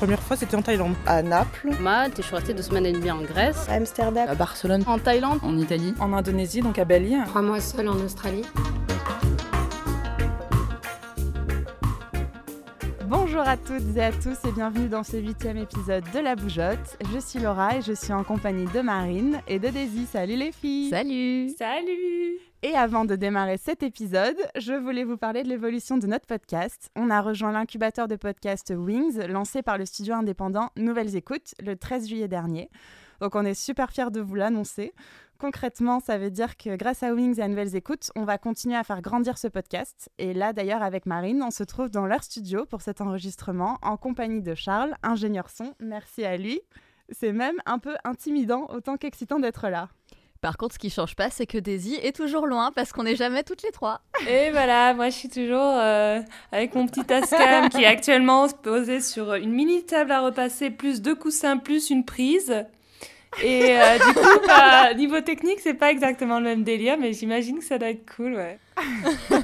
première fois, c'était en Thaïlande. À Naples. Malte, et je suis restée deux semaines et demie en Grèce. À Amsterdam. À Barcelone. En Thaïlande. En Italie. En Indonésie, donc à Bali. Trois mois seule en Australie. Bonjour à toutes et à tous et bienvenue dans ce huitième épisode de La Bougeotte. Je suis Laura et je suis en compagnie de Marine et de Daisy. Salut les filles Salut Salut Et avant de démarrer cet épisode, je voulais vous parler de l'évolution de notre podcast. On a rejoint l'incubateur de podcast Wings, lancé par le studio indépendant Nouvelles Écoutes le 13 juillet dernier. Donc on est super fiers de vous l'annoncer. Concrètement, ça veut dire que grâce à Wings et à Nouvelles Écoutes, on va continuer à faire grandir ce podcast. Et là, d'ailleurs, avec Marine, on se trouve dans leur studio pour cet enregistrement en compagnie de Charles, ingénieur son. Merci à lui. C'est même un peu intimidant, autant qu'excitant d'être là. Par contre, ce qui change pas, c'est que Daisy est toujours loin parce qu'on n'est jamais toutes les trois. Et voilà, moi je suis toujours euh, avec mon petit Tascam qui est actuellement posé sur une mini table à repasser, plus deux coussins, plus une prise. Et euh, du coup, bah, niveau technique, c'est pas exactement le même délire, mais j'imagine que ça doit être cool, ouais.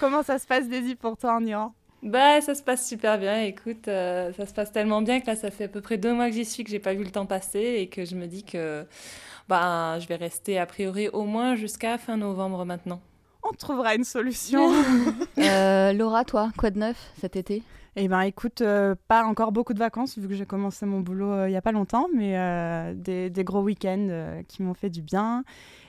Comment ça se passe, Daisy, pour toi en Iran? Bah, ça se passe super bien. Écoute, euh, ça se passe tellement bien que là, ça fait à peu près deux mois que j'y suis, que j'ai pas vu le temps passer et que je me dis que bah, je vais rester a priori au moins jusqu'à fin novembre maintenant. On trouvera une solution. euh, Laura, toi, quoi de neuf cet été? Eh ben écoute, euh, pas encore beaucoup de vacances vu que j'ai commencé mon boulot euh, il y a pas longtemps, mais euh, des, des, gros week-ends euh, qui m'ont fait du bien.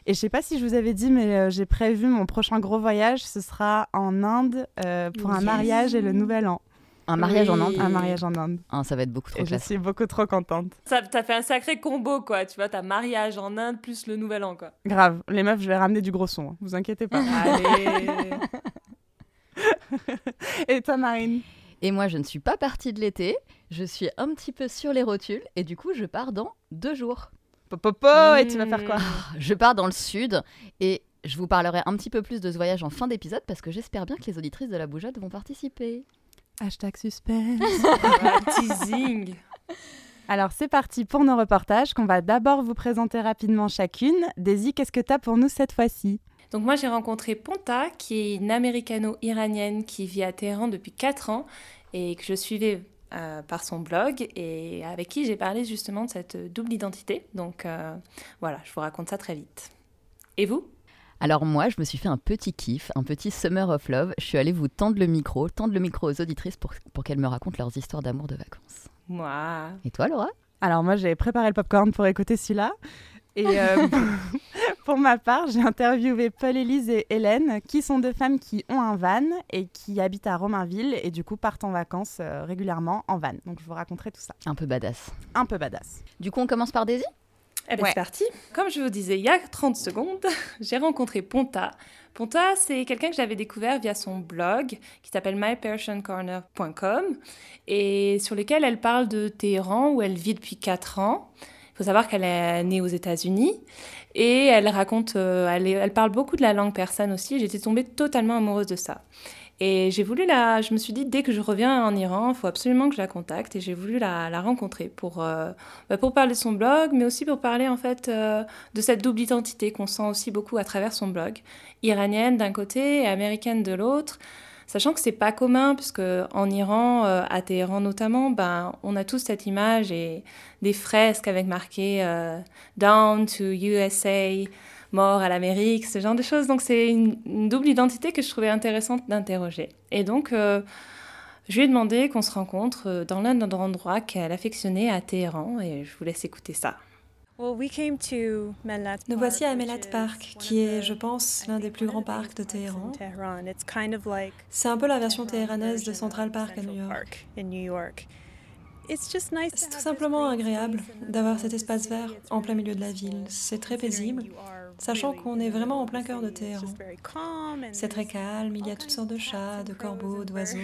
Et je sais pas si je vous avais dit, mais euh, j'ai prévu mon prochain gros voyage, ce sera en Inde euh, pour un mariage et le Nouvel An. Un mariage en Inde Un mariage en Inde. Ah, Ça va être beaucoup trop Et je suis beaucoup trop contente. Ça, t'as fait un sacré combo, quoi. Tu vois, t'as mariage en Inde plus le nouvel an, quoi. Grave, les meufs, je vais ramener du gros son, hein, vous inquiétez pas. Allez et toi, Marine? Et moi, je ne suis pas partie de l'été. Je suis un petit peu sur les rotules et du coup, je pars dans deux jours. Popopo, et tu vas faire quoi Je pars dans le sud et je vous parlerai un petit peu plus de ce voyage en fin d'épisode parce que j'espère bien que les auditrices de la bougeotte vont participer. Hashtag suspense. Teasing Alors c'est parti pour nos reportages qu'on va d'abord vous présenter rapidement chacune. Daisy, qu'est-ce que tu as pour nous cette fois-ci? Donc moi j'ai rencontré Ponta, qui est une américano-iranienne qui vit à Téhéran depuis 4 ans et que je suivais euh, par son blog et avec qui j'ai parlé justement de cette double identité. Donc euh, voilà, je vous raconte ça très vite. Et vous? Alors moi, je me suis fait un petit kiff, un petit summer of love. Je suis allée vous tendre le micro, tendre le micro aux auditrices pour, pour qu'elles me racontent leurs histoires d'amour de vacances. Moi. Et toi, Laura? Alors moi j'ai préparé le popcorn pour écouter celui-là. Et euh, pour ma part, j'ai interviewé Paul-Élise et Hélène, qui sont deux femmes qui ont un van et qui habitent à Romainville et du coup partent en vacances euh, régulièrement en van. Donc je vous raconterai tout ça. Un peu badass. Un peu badass. Du coup, on commence par Daisy? Eh ben Ouais. c'est parti. Comme je vous disais il y a 30 secondes, j'ai rencontré Ponta. Ponta, c'est quelqu'un que j'avais découvert via son blog qui s'appelle mypersiancorner.com et sur lequel elle parle de Téhéran où elle vit depuis 4 ans. Il faut savoir qu'elle est née aux États-Unis et elle raconte, euh, elle, parle beaucoup de la langue persane aussi. J'étais tombée totalement amoureuse de ça. Et j'ai voulu la, je me suis dit dès que je reviens en Iran, il faut absolument que je la contacte et j'ai voulu la, la rencontrer pour euh, bah, pour parler de son blog, mais aussi pour parler en fait euh, de cette double identité qu'on sent aussi beaucoup à travers son blog, iranienne d'un côté et américaine de l'autre. Sachant que c'est pas commun, puisque en Iran, euh, à Téhéran notamment, ben, on a tous cette image et des fresques avec marqué euh, Down to USA, mort à l'Amérique, ce genre de choses. Donc c'est une, double identité que je trouvais intéressante d'interroger. Et donc, euh, je lui ai demandé qu'on se rencontre dans l'un des endroits qu'elle affectionnait à Téhéran, et je vous laisse écouter ça. Nous voici à Melat Park, qui est, je pense, l'un des plus grands parcs de Téhéran. C'est un peu la version téhéranaise de Central Park à New York. C'est tout simplement agréable d'avoir cet espace vert en plein milieu de la ville. C'est très paisible, sachant qu'on est vraiment en plein cœur de Téhéran. C'est très calme, il y a toutes sortes de chats, de corbeaux, d'oiseaux.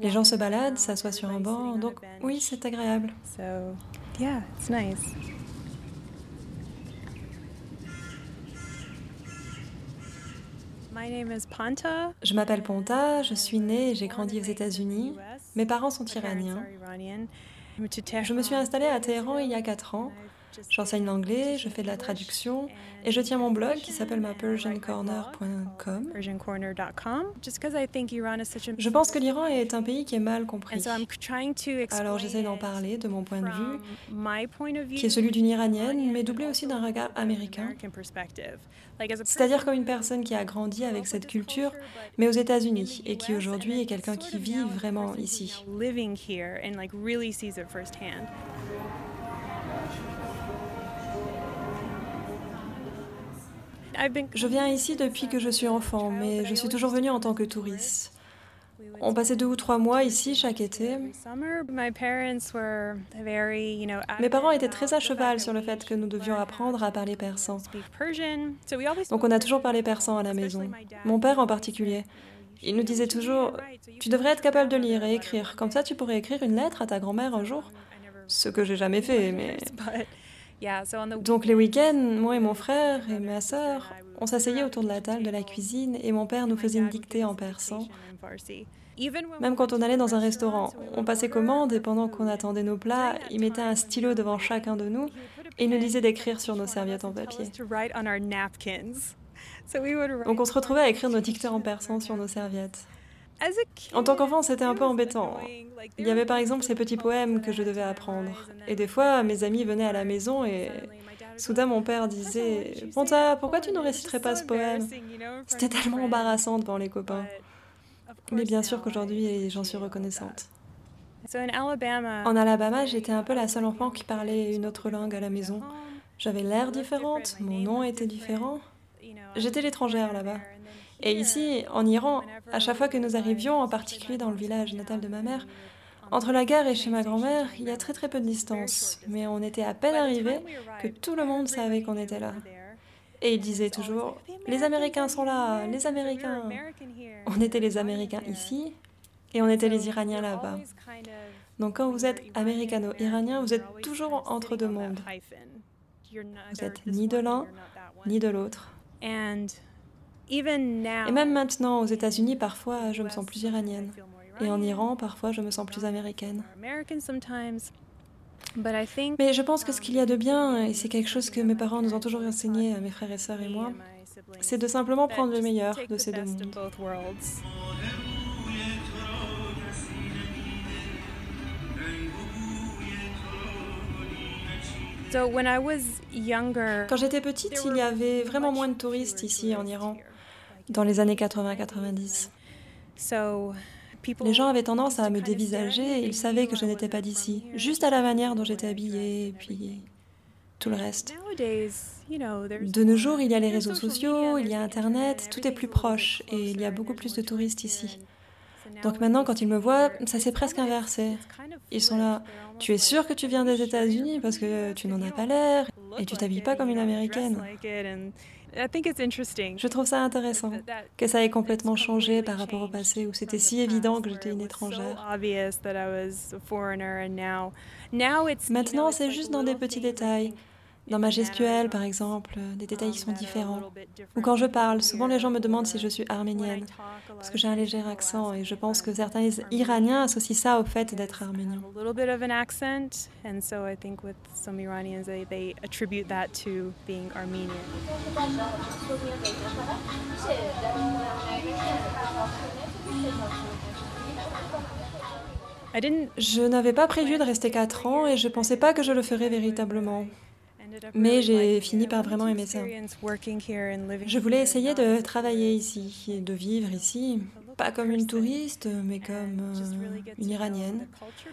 Les gens se baladent, s'assoient sur un banc, donc oui, c'est agréable. Je m'appelle Ponta, je suis née et j'ai grandi aux États-Unis. Mes parents sont iraniens. Je me suis installée à Téhéran il y a 4 ans J'enseigne l'anglais, je fais de la traduction et je tiens mon blog qui s'appelle mapersiancorner.com. Je pense que l'Iran est un pays qui est mal compris. Alors j'essaie d'en parler de mon point de vue, qui est celui d'une Iranienne, mais doublé aussi d'un regard américain. C'est-à-dire comme une personne qui a grandi avec cette culture, mais aux États-Unis, et qui aujourd'hui est quelqu'un qui vit vraiment ici. Je viens ici depuis que je suis enfant, mais je suis toujours venue en tant que touriste. On passait deux ou trois mois ici chaque été. Mes parents étaient très à cheval sur le fait que nous devions apprendre à parler persan. Donc on a toujours parlé persan à la maison. Mon père en particulier. Il nous disait toujours, tu devrais être capable de lire et écrire. Comme ça, tu pourrais écrire une lettre à ta grand-mère un jour. Ce que j'ai jamais fait, mais... Donc les week-ends, moi et mon frère et ma sœur, on s'asseyait autour de la table de la cuisine et mon père nous faisait une dictée en persan. Même quand on allait dans un restaurant, on passait commande et pendant qu'on attendait nos plats, il mettait un stylo devant chacun de nous et il nous disait d'écrire sur nos serviettes en papier. Donc on se retrouvait à écrire nos dictées en persan sur nos serviettes. En tant qu'enfant, c'était un peu embêtant. Il y avait par exemple ces petits poèmes que je devais apprendre. Et des fois, mes amis venaient à la maison et soudain mon père disait Ponta, pourquoi tu ne réciterais pas ce poème? C'était tellement embarrassant devant les copains. Mais bien sûr qu'aujourd'hui, j'en suis reconnaissante. En Alabama, j'étais un peu la seule enfant qui parlait une autre langue à la maison. J'avais l'air différente, mon nom était différent. J'étais l'étrangère là-bas. Et ici, en Iran, à chaque fois que nous arrivions, en particulier dans le village natal de ma mère, entre la gare et chez ma grand-mère, il y a très très peu de distance, mais on était à peine arrivés que tout le monde savait qu'on était là. Et il disait toujours Les Américains sont là, les Américains. On était les Américains ici et on était les Iraniens là-bas. Donc quand vous êtes américano-iranien, vous êtes toujours entre deux mondes. Vous êtes ni de l'un ni de l'autre. Et même maintenant, aux États-Unis, parfois, je me sens plus iranienne. Et en Iran, parfois, je me sens plus américaine. Mais je pense que ce qu'il y a de bien, et c'est quelque chose que mes parents nous ont toujours enseigné, à mes frères et sœurs et moi, c'est de simplement prendre le meilleur de ces deux mondes. Quand j'étais petite, il y avait vraiment moins de touristes ici en Iran dans les années 80-90. Les gens avaient tendance à me dévisager et ils savaient que je n'étais pas d'ici, juste à la manière dont j'étais habillée et puis tout le reste. De nos jours, il y a les réseaux sociaux, il y a Internet, tout est plus proche et il y a beaucoup plus de touristes ici. Donc maintenant, quand ils me voient, ça s'est presque inversé. Ils sont là, tu es sûr que tu viens des États-Unis parce que tu n'en as pas l'air et tu t'habilles pas comme une Américaine. Je trouve ça intéressant que ça ait complètement changé par rapport au passé où c'était si évident que j'étais une étrangère. Maintenant, c'est juste dans des petits détails. Dans ma gestuelle, par exemple, des détails qui sont différents. Ou quand je parle, souvent les gens me demandent si je suis arménienne, parce que j'ai un léger accent et je pense que certains Iraniens associent ça au fait d'être arménien. Je n'avais pas prévu de rester 4 ans et je ne pensais pas que je le ferais véritablement. Mais j'ai fini par vraiment aimer ça. Je voulais essayer de travailler ici et de vivre ici, pas comme une touriste, mais comme euh, une Iranienne,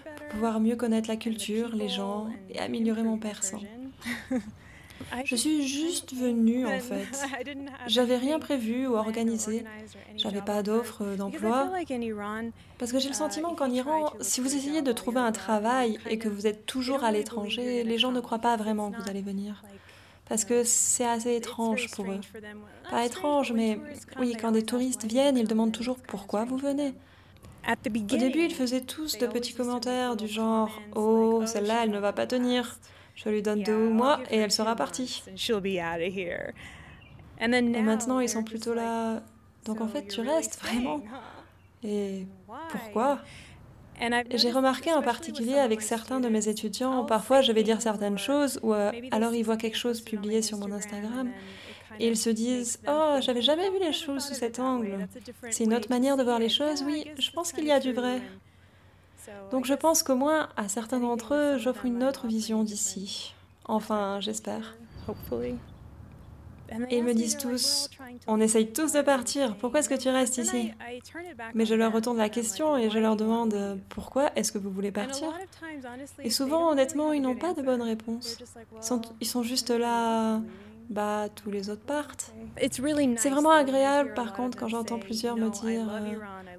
pour pouvoir mieux connaître la culture, les gens et améliorer mon persan. Je suis juste venue en fait. J'avais rien prévu ou organisé. J'avais pas d'offre d'emploi. Parce que j'ai le sentiment qu'en Iran, si vous essayez de trouver un travail et que vous êtes toujours à l'étranger, les gens ne croient pas vraiment que vous allez venir. Parce que c'est assez étrange pour eux. Pas étrange, mais oui, quand des touristes viennent, ils demandent toujours pourquoi vous venez. Au début, ils faisaient tous de petits commentaires du genre Oh, celle-là, elle ne va pas tenir. Je lui donne deux mois et elle sera partie. Et maintenant, ils sont plutôt là. Donc en fait, tu restes vraiment. Et pourquoi? J'ai remarqué en particulier avec certains de mes étudiants, parfois je vais dire certaines choses ou euh, alors ils voient quelque chose publié sur mon Instagram et ils se disent Oh, j'avais jamais vu les choses sous cet angle. C'est une autre manière de voir les choses, oui, je pense qu'il y a du vrai. Donc je pense qu'au moins à certains d'entre eux, j'offre une autre vision d'ici. Enfin, j'espère. Et ils me disent tous, on essaye tous de partir, pourquoi est-ce que tu restes ici? Mais je leur retourne la question et je leur demande, pourquoi est-ce que vous voulez partir? Et souvent, honnêtement, ils n'ont pas de bonne réponse. Ils sont, juste là, bah tous les autres partent. C'est vraiment agréable par contre quand j'entends plusieurs me dire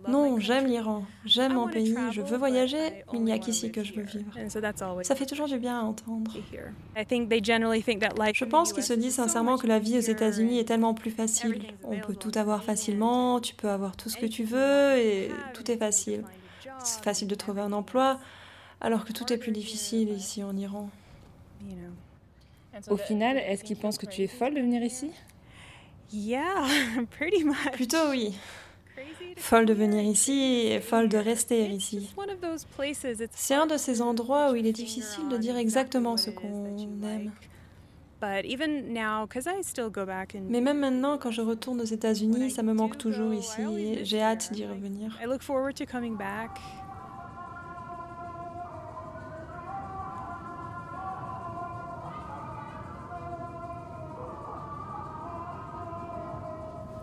non, j'aime l'Iran, j'aime mon pays, je veux voyager, mais il n'y a qu'ici que je veux vivre. Ça fait toujours du bien à entendre. Je pense qu'ils se disent sincèrement que la vie aux États-Unis est tellement plus facile. On peut tout avoir facilement, tu peux avoir tout ce que tu veux et tout est facile. C'est facile de trouver un emploi, alors que tout est plus difficile ici en Iran. Au final, est-ce qu'ils pensent que tu es folle de venir ici? Plutôt oui. Folle de venir ici et folle de rester ici. C'est un de ces endroits où il est difficile de dire exactement ce qu'on aime. Mais même maintenant, quand je retourne aux États-Unis, ça me manque toujours ici j'ai hâte d'y revenir.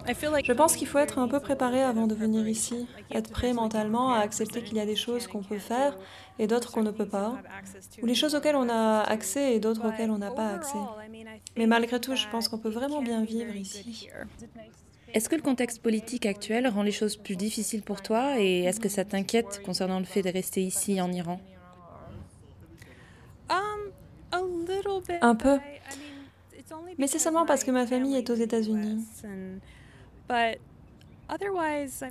Je pense qu'il faut être un peu préparé avant de venir ici, être prêt mentalement à accepter qu'il y a des choses qu'on peut faire et d'autres qu'on ne peut pas, ou les choses auxquelles on a accès et d'autres auxquelles on n'a pas accès. Mais malgré tout, je pense qu'on peut vraiment bien vivre ici. Est-ce que le contexte politique actuel rend les choses plus difficiles pour toi et est-ce que ça t'inquiète concernant le fait de rester ici en Iran? Un peu. Mais c'est seulement parce que ma famille est aux États-Unis.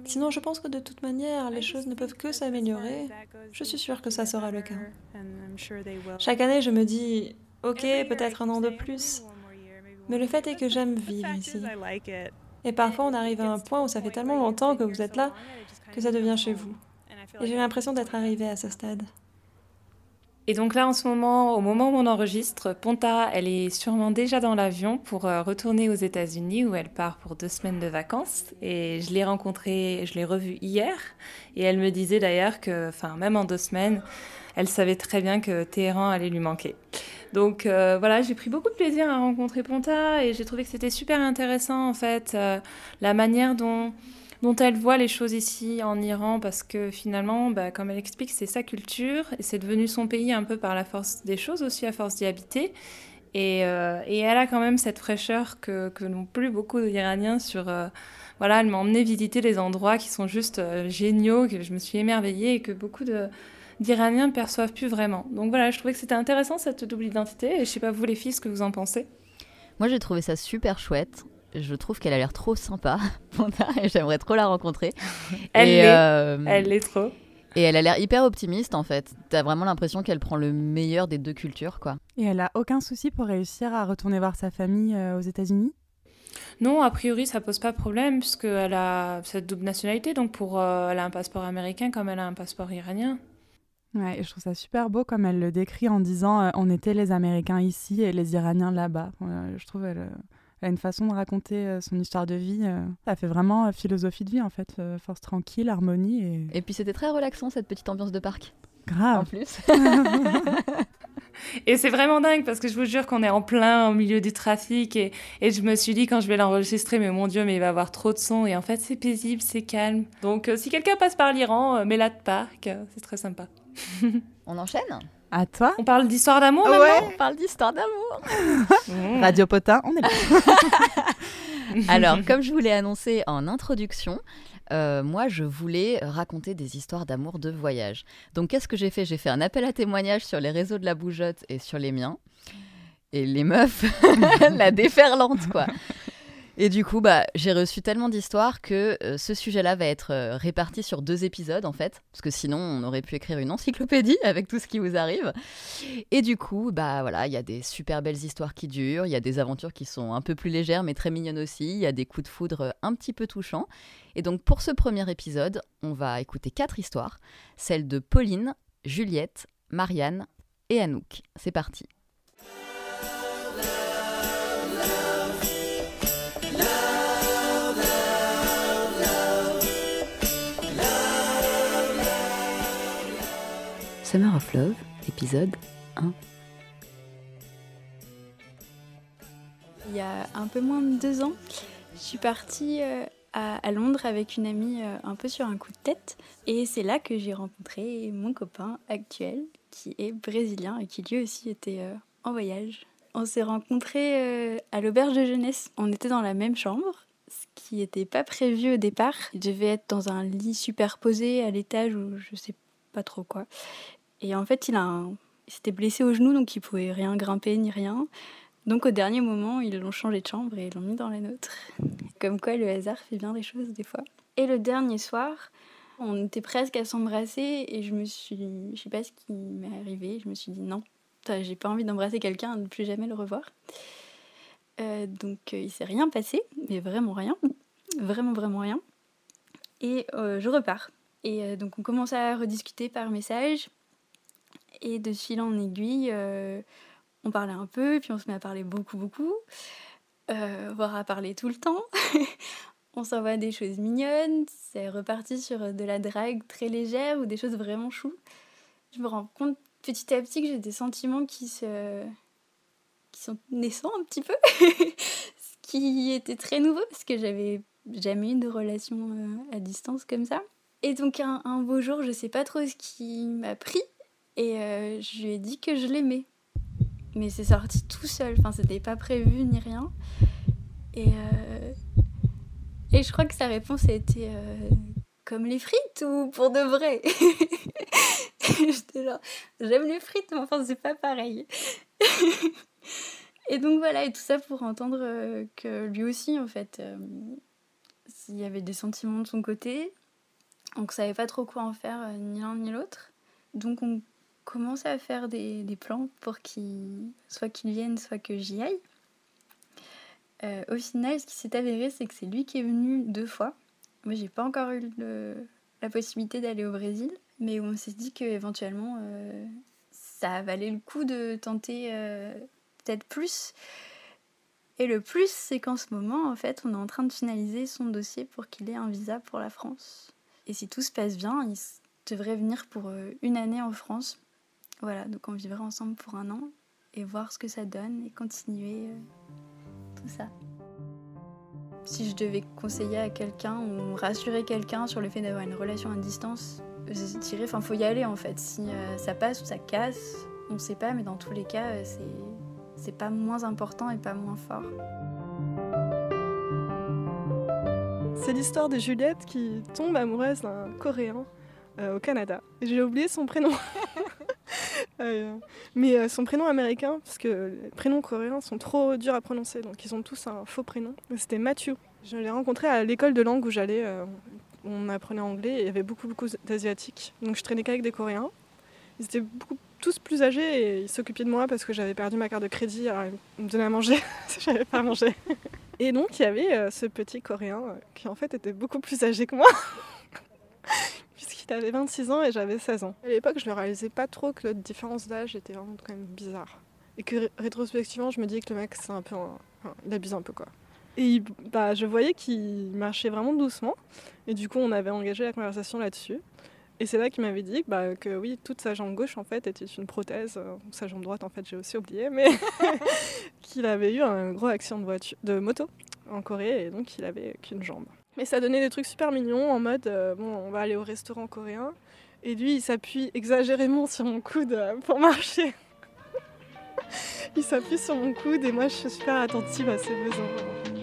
Sinon, je pense que de toute manière, les choses ne peuvent que s'améliorer. Je suis sûre que ça sera le cas. Chaque année, je me dis, ok, peut-être un an de plus. Mais le fait est que j'aime vivre ici. Et parfois, on arrive à un point où ça fait tellement longtemps que vous êtes là que ça devient chez vous. Et j'ai l'impression d'être arrivée à ce stade. Et donc là, en ce moment, au moment où on enregistre, Ponta, elle est sûrement déjà dans l'avion pour euh, retourner aux États-Unis où elle part pour deux semaines de vacances. Et je l'ai rencontrée, je l'ai revue hier. Et elle me disait d'ailleurs que, enfin, même en deux semaines, elle savait très bien que Téhéran allait lui manquer. Donc euh, voilà, j'ai pris beaucoup de plaisir à rencontrer Ponta et j'ai trouvé que c'était super intéressant en fait, euh, la manière dont dont elle voit les choses ici en Iran, parce que finalement, bah, comme elle explique, c'est sa culture, et c'est devenu son pays un peu par la force des choses aussi, à force d'y habiter. Et, euh, elle a quand même cette fraîcheur que, que n'ont plus beaucoup d'Iraniens sur... Euh, voilà, elle m'a emmené visiter des endroits qui sont juste euh, géniaux, que je me suis émerveillée et que beaucoup d'Iraniens ne perçoivent plus vraiment. Donc voilà, je trouvais que c'était intéressant cette double identité. Et je sais pas vous les filles ce que vous en pensez? Moi j'ai trouvé ça super chouette je trouve qu'elle a l'air trop sympa, et j'aimerais trop la rencontrer. Elle l'est, euh, elle l'est trop. Et elle a l'air hyper optimiste en fait. T'as vraiment l'impression qu'elle prend le meilleur des deux cultures, quoi. Et elle a aucun souci pour réussir à retourner voir sa famille euh, aux États-Unis? Non, a priori ça pose pas de problème puisqu'elle a cette double nationalité, donc pour euh, elle a un passeport américain comme elle a un passeport iranien. Ouais, et je trouve ça super beau comme elle le décrit en disant on était les Américains ici et les Iraniens là-bas. je trouve elle elle a une façon de raconter euh, son histoire de vie. Euh. Ça fait vraiment euh, philosophie de vie en fait, force tranquille, harmonie. Et, et puis c'était très relaxant cette petite ambiance de parc. Grave. En plus. et c'est vraiment dingue parce que je vous jure qu'on est en plein au milieu du trafic et, et je me suis dit quand je vais l'enregistrer, mais mon Dieu, mais il va y avoir trop de son et en fait c'est paisible, c'est calme. Donc si quelqu'un passe par l'Iran, mets-la de parc, c'est très sympa. On enchaîne? À toi On parle d'histoire d'amour maintenant Ouais, on parle d'histoire d'amour. Mmh. Radio Potin, on est là. Alors, comme je vous l'ai annoncé en introduction, euh, moi, je voulais raconter des histoires d'amour de voyage. Donc, qu'est-ce que j'ai fait? J'ai fait un appel à témoignages sur les réseaux de la bougeotte et sur les miens. Et les meufs, la déferlante, quoi. Et du coup, bah, j'ai reçu tellement d'histoires que euh, ce sujet-là va être euh, réparti sur deux épisodes en fait, parce que sinon on aurait pu écrire une encyclopédie avec tout ce qui vous arrive. Et du coup, bah voilà, il y a des super belles histoires qui durent, il y a des aventures qui sont un peu plus légères mais très mignonnes aussi, il y a des coups de foudre un petit peu touchants. Et donc pour ce premier épisode, on va écouter quatre histoires, celles de Pauline, Juliette, Marianne et Anouk. C'est parti. Summer of Love, épisode 1. Il y a un peu moins de deux ans, je suis partie euh, à, Londres avec une amie euh, un peu sur un coup de tête. Et c'est là que j'ai rencontré mon copain actuel, qui est brésilien et qui lui aussi était euh, en voyage. On s'est rencontrés à l'auberge de jeunesse. On était dans la même chambre, ce qui n'était pas prévu au départ. Il devait être dans un lit superposé à l'étage ou je sais pas trop quoi. Et en fait, il, a s'était blessé au genou, donc il pouvait rien grimper ni rien. Donc au dernier moment, ils l'ont changé de chambre et l'ont mis dans la nôtre. Comme quoi, le hasard fait bien des choses des fois. Et le dernier soir, on était presque à s'embrasser et je me suis, je sais pas ce qui m'est arrivé, je me suis dit non, j'ai pas envie d'embrasser quelqu'un, de plus jamais le revoir. Euh, donc euh, il s'est rien passé, mais vraiment rien, vraiment vraiment rien. Et euh, je repars. Et donc on commence à rediscuter par message. Et de fil en aiguille, euh, on parlait un peu, puis on se met à parler beaucoup, beaucoup, euh, voire à parler tout le temps. on s'envoie des choses mignonnes, c'est reparti sur de la drague très légère ou des choses vraiment choues. Je me rends compte petit à petit que j'ai des sentiments qui se qui sont naissants un petit peu, ce qui était très nouveau parce que j'avais jamais eu de relation euh, à distance comme ça. Et donc un, un beau jour, je sais pas trop ce qui m'a pris, et euh, je lui ai dit que je l'aimais. Mais c'est sorti tout seul, enfin c'était pas prévu ni rien. Et, euh, et je crois que sa réponse a été euh, comme les frites ou pour de vrai J'étais là, j'aime les frites, mais enfin c'est pas pareil. et donc voilà, et tout ça pour entendre que lui aussi en fait, s'il y avait des sentiments de son côté, on ne savait pas trop quoi en faire, ni l'un ni l'autre. Donc on commencer à faire des, plans pour qu'il soit qu'il vienne, soit que j'y aille. Euh, au final, ce qui s'est avéré, c'est que c'est lui qui est venu deux fois. Moi, j'ai pas encore eu la possibilité d'aller au Brésil, mais on s'est dit qu'éventuellement, euh, ça valait le coup de tenter euh, peut-être plus. Et le plus, c'est qu'en ce moment, en fait, on est en train de finaliser son dossier pour qu'il ait un visa pour la France. Et si tout se passe bien, il devrait venir pour une année en France voilà, donc on vivra ensemble pour un an et voir ce que ça donne et continuer euh, tout ça. Si je devais conseiller à quelqu'un ou rassurer quelqu'un sur le fait d'avoir une relation à distance, je dirais, enfin, faut y aller en fait. Si euh, ça passe ou ça casse, on ne sait pas, mais dans tous les cas, euh, c'est c'est pas moins important et pas moins fort. C'est l'histoire de Juliette qui tombe amoureuse d'un Coréen au Canada. J'ai oublié son prénom. Euh, mais euh, son prénom américain, parce que les prénoms coréens sont trop durs à prononcer, donc ils ont tous un faux prénom. C'était Matthew. Je l'ai rencontré à l'école de langue où j'allais. Euh, on apprenait anglais et il y avait beaucoup, beaucoup d'asiatiques. Donc je traînais qu'avec des coréens. Ils étaient beaucoup, tous plus âgés et ils s'occupaient de moi parce que j'avais perdu ma carte de crédit. Alors ils me donnaient à manger si j'avais pas à manger. Et donc il y avait ce petit coréen qui en fait était beaucoup plus âgé que moi. Avait 26 ans et j'avais 16 ans. À l'époque, je ne réalisais pas trop que notre différence d'âge était vraiment quand même bizarre. Et que rétrospectivement, je me dis que le mec, c'est un peu. il abuse un peu quoi. Et bah, je voyais qu'il marchait vraiment doucement. Et du coup, on avait engagé la conversation là-dessus. Et c'est là qu'il m'avait dit bah, que oui, toute sa jambe gauche en fait était une prothèse. Euh, sa jambe droite en fait, j'ai aussi oublié, mais qu'il avait eu un gros accident de, voiture, de moto en Corée et donc il avait qu'une jambe. Mais ça donnait des trucs super mignons en mode euh, bon, on va aller au restaurant coréen. Et lui, il s'appuie exagérément sur mon coude euh, pour marcher. il s'appuie sur mon coude et moi, je suis super attentive à ses besoins.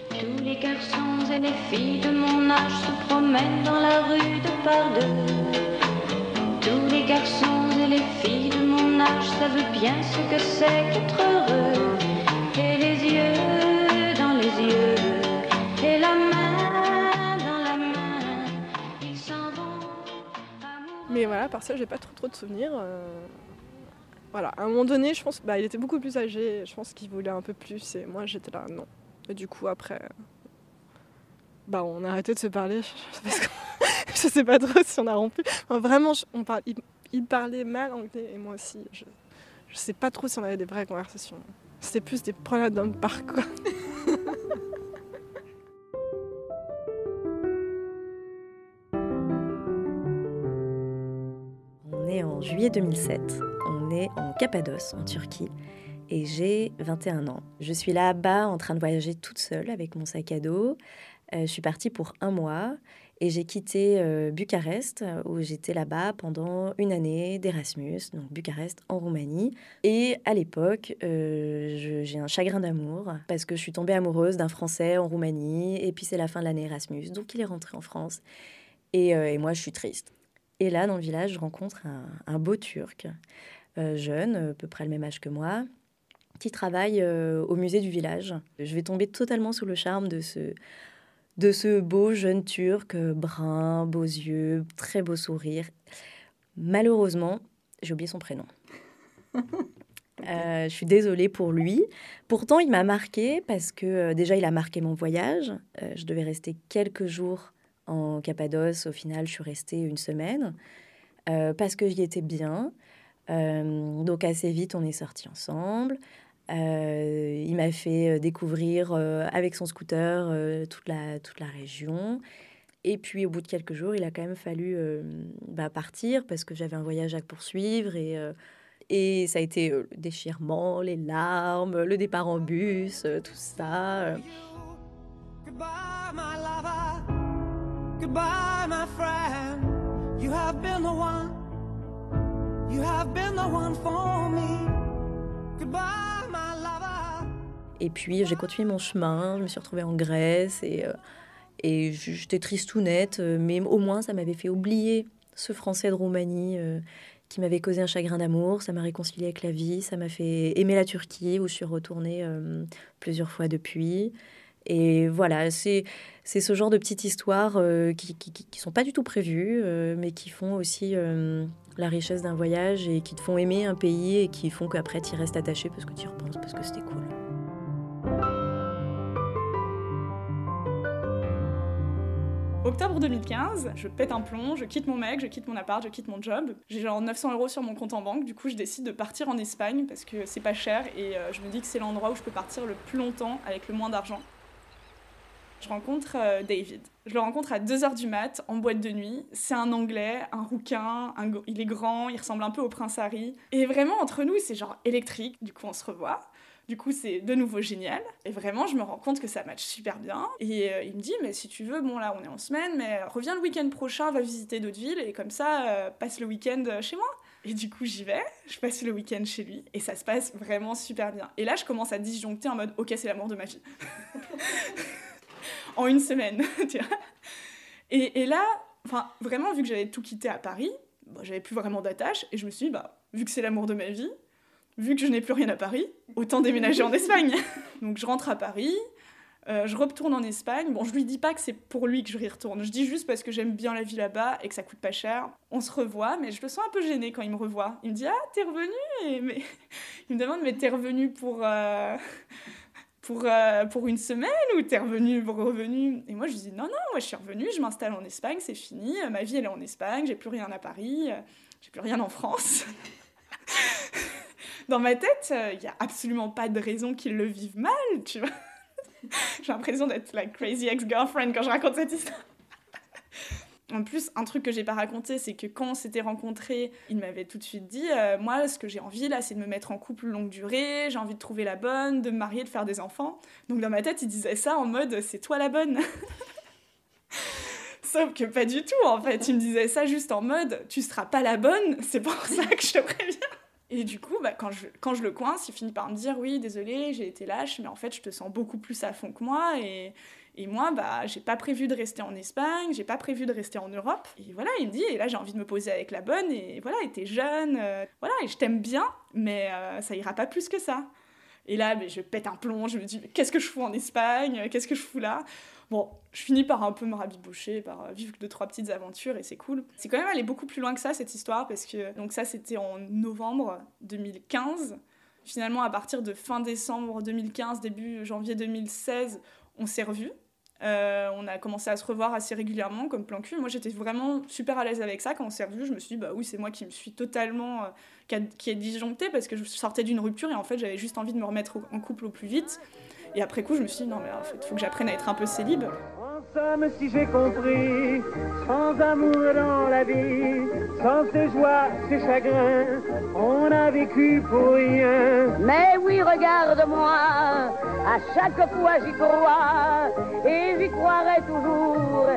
Tous les garçons et les filles de mon âge se promènent dans la rue de par deux. Tous les garçons et les filles de mon âge savent bien ce que c'est qu'être heureux. Mais voilà, par ça, j'ai pas trop trop de souvenirs. Euh, voilà, à un moment donné, je pense, bah, il était beaucoup plus âgé. Je pense qu'il voulait un peu plus, et moi, j'étais là, non. Et du coup, après, bah, on a arrêté de se parler. je sais pas trop si on a rompu. vraiment, on parle, il, parlait mal anglais et moi aussi. Je, je sais pas trop si on avait des vraies conversations. C'était plus des problèmes d'un parc, quoi. en juillet 2007. On est en Cappadoce, en Turquie. Et j'ai 21 ans. Je suis là-bas en train de voyager toute seule avec mon sac à dos. Euh, je suis partie pour un mois et j'ai quitté euh, Bucarest, où j'étais là-bas pendant une année d'Erasmus, donc Bucarest en Roumanie. Et à l'époque, euh, j'ai un chagrin d'amour parce que je suis tombée amoureuse d'un Français en Roumanie. Et puis c'est la fin de l'année Erasmus, donc il est rentré en France. Et, moi, je suis triste. Et là, dans le village, je rencontre un, un beau Turc, jeune, à peu près le même âge que moi, qui travaille au musée du village. Je vais tomber totalement sous le charme de ce de ce beau jeune turc, brun, beaux yeux, très beau sourire. Malheureusement, j'ai oublié son prénom. Euh, je suis désolée pour lui. Pourtant, il m'a marqué parce que euh, déjà, il a marqué mon voyage. Euh, je devais rester quelques jours en Cappadoce. Au final, je suis restée une semaine parce que j'y étais bien. donc assez vite, on est sortis ensemble. Euh, il m'a fait euh, découvrir euh, avec son scooter toute, la, toute la région. Et puis au bout de quelques jours, il a quand même fallu bah, partir parce que j'avais un voyage à poursuivre et, et ça a été le déchirement, les larmes, le départ en bus, tout ça. Goodbye, my lover. My friend. You have been the one. You have been the one for me. Goodbye. Et puis j'ai continué mon chemin, je me suis retrouvée en Grèce et, euh, et j'étais triste ou nette, euh, mais au moins ça m'avait fait oublier ce Français de Roumanie euh, qui m'avait causé un chagrin d'amour, ça m'a réconcilié avec la vie, ça m'a fait aimer la Turquie où je suis retournée plusieurs fois depuis. Et voilà, c'est ce genre de petites histoires qui ne sont pas du tout prévues, mais qui font aussi la richesse d'un voyage et qui te font aimer un pays et qui font qu'après tu restes attaché parce que tu y repenses, parce que c'était cool. Octobre 2015, je pète un plomb, je quitte mon mec, je quitte mon appart, je quitte mon job. J'ai genre 900 euros sur mon compte en banque, du coup je décide de partir en Espagne parce que c'est pas cher et euh, je me dis que c'est l'endroit où je peux partir le plus longtemps avec le moins d'argent. Je rencontre euh, David. Je le rencontre à 2h du mat, en boîte de nuit. C'est un anglais, un rouquin, il est grand, il ressemble un peu au prince Harry. Et vraiment, entre nous, c'est genre électrique. Du coup, on se revoit. Du coup, c'est de nouveau génial. Et vraiment, je me rends compte que ça match super bien. Et euh, il me dit, mais si tu veux, bon là, on est en semaine, mais reviens le week-end prochain, va visiter d'autres villes, et comme ça, euh, passe le week-end chez moi. Et du coup, j'y vais, je passe le week-end chez lui, et ça se passe vraiment super bien. Et là, je commence à disjoncter en mode, ok, c'est l'amour de ma vie. en une semaine. Et, là, vraiment, vu que j'avais tout quitté à Paris, bah, j'avais plus vraiment d'attache, et je me suis dit, bah, vu que c'est l'amour de ma vie, vu que je n'ai plus rien à Paris, autant déménager en Espagne. Donc je rentre à Paris, euh, je retourne en Espagne. Bon, je lui dis pas que c'est pour lui que je y retourne. Je dis juste parce que j'aime bien la vie là-bas et que ça coûte pas cher. On se revoit, mais je le sens un peu gêné quand il me revoit. Il me dit Ah, t'es revenu et... Il me demande Mais t'es revenu pour. Euh, pour, euh, pour une semaine ou t'es revenu revenu Et moi je dis Non, non, moi je suis revenu, je m'installe en Espagne, c'est fini. Ma vie elle est en Espagne, j'ai plus rien à Paris, j'ai plus rien en France. dans ma tête, il euh, n'y a absolument pas de raison qu'ils le vivent mal, tu vois. J'ai l'impression d'être la crazy ex-girlfriend quand je raconte cette histoire. En plus, un truc que j'ai pas raconté, c'est que quand on s'était rencontrés, il m'avait tout de suite dit euh, Moi, ce que j'ai envie là, c'est de me mettre en couple longue durée, j'ai envie de trouver la bonne, de me marier, de faire des enfants. Donc dans ma tête, il disait ça en mode C'est toi la bonne Sauf que pas du tout en fait. Il me disait ça juste en mode Tu seras pas la bonne, c'est pour ça que je te préviens. Et du coup, bah, quand, je, quand je le coince, il finit par me dire Oui, désolé, j'ai été lâche, mais en fait, je te sens beaucoup plus à fond que moi. Et, et moi, bah, j'ai pas prévu de rester en Espagne, j'ai pas prévu de rester en Europe. Et voilà, il me dit Et là, j'ai envie de me poser avec la bonne. Et voilà, et t'es jeune, euh, voilà, et je t'aime bien, mais euh, ça ira pas plus que ça. Et là, mais je pète un plomb, je me dis Qu'est-ce que je fous en Espagne Qu'est-ce que je fous là? Bon, je finis par un peu me rabibocher, par vivre deux, trois petites aventures et c'est cool. C'est quand même allé beaucoup plus loin que ça, cette histoire, parce que donc ça, c'était en novembre 2015. Finalement, à partir de fin décembre 2015, début janvier 2016, on s'est revus. Euh, on a commencé à se revoir assez régulièrement comme plan cul. Moi, j'étais vraiment super à l'aise avec ça. Quand on s'est revus, je me suis dit, bah oui, c'est moi qui me suis totalement. Euh, qui, disjonctée parce que je sortais d'une rupture et en fait, j'avais juste envie de me remettre en couple au plus vite. Et après coup, je me suis dit, non, mais en fait, faut que j'apprenne à être un peu célib. En somme, si j'ai compris, sans amour dans la vie, sans ses joies, ses chagrins, on a vécu pour rien. Mais oui, regarde-moi, à chaque fois j'y crois, et j'y croirai toujours,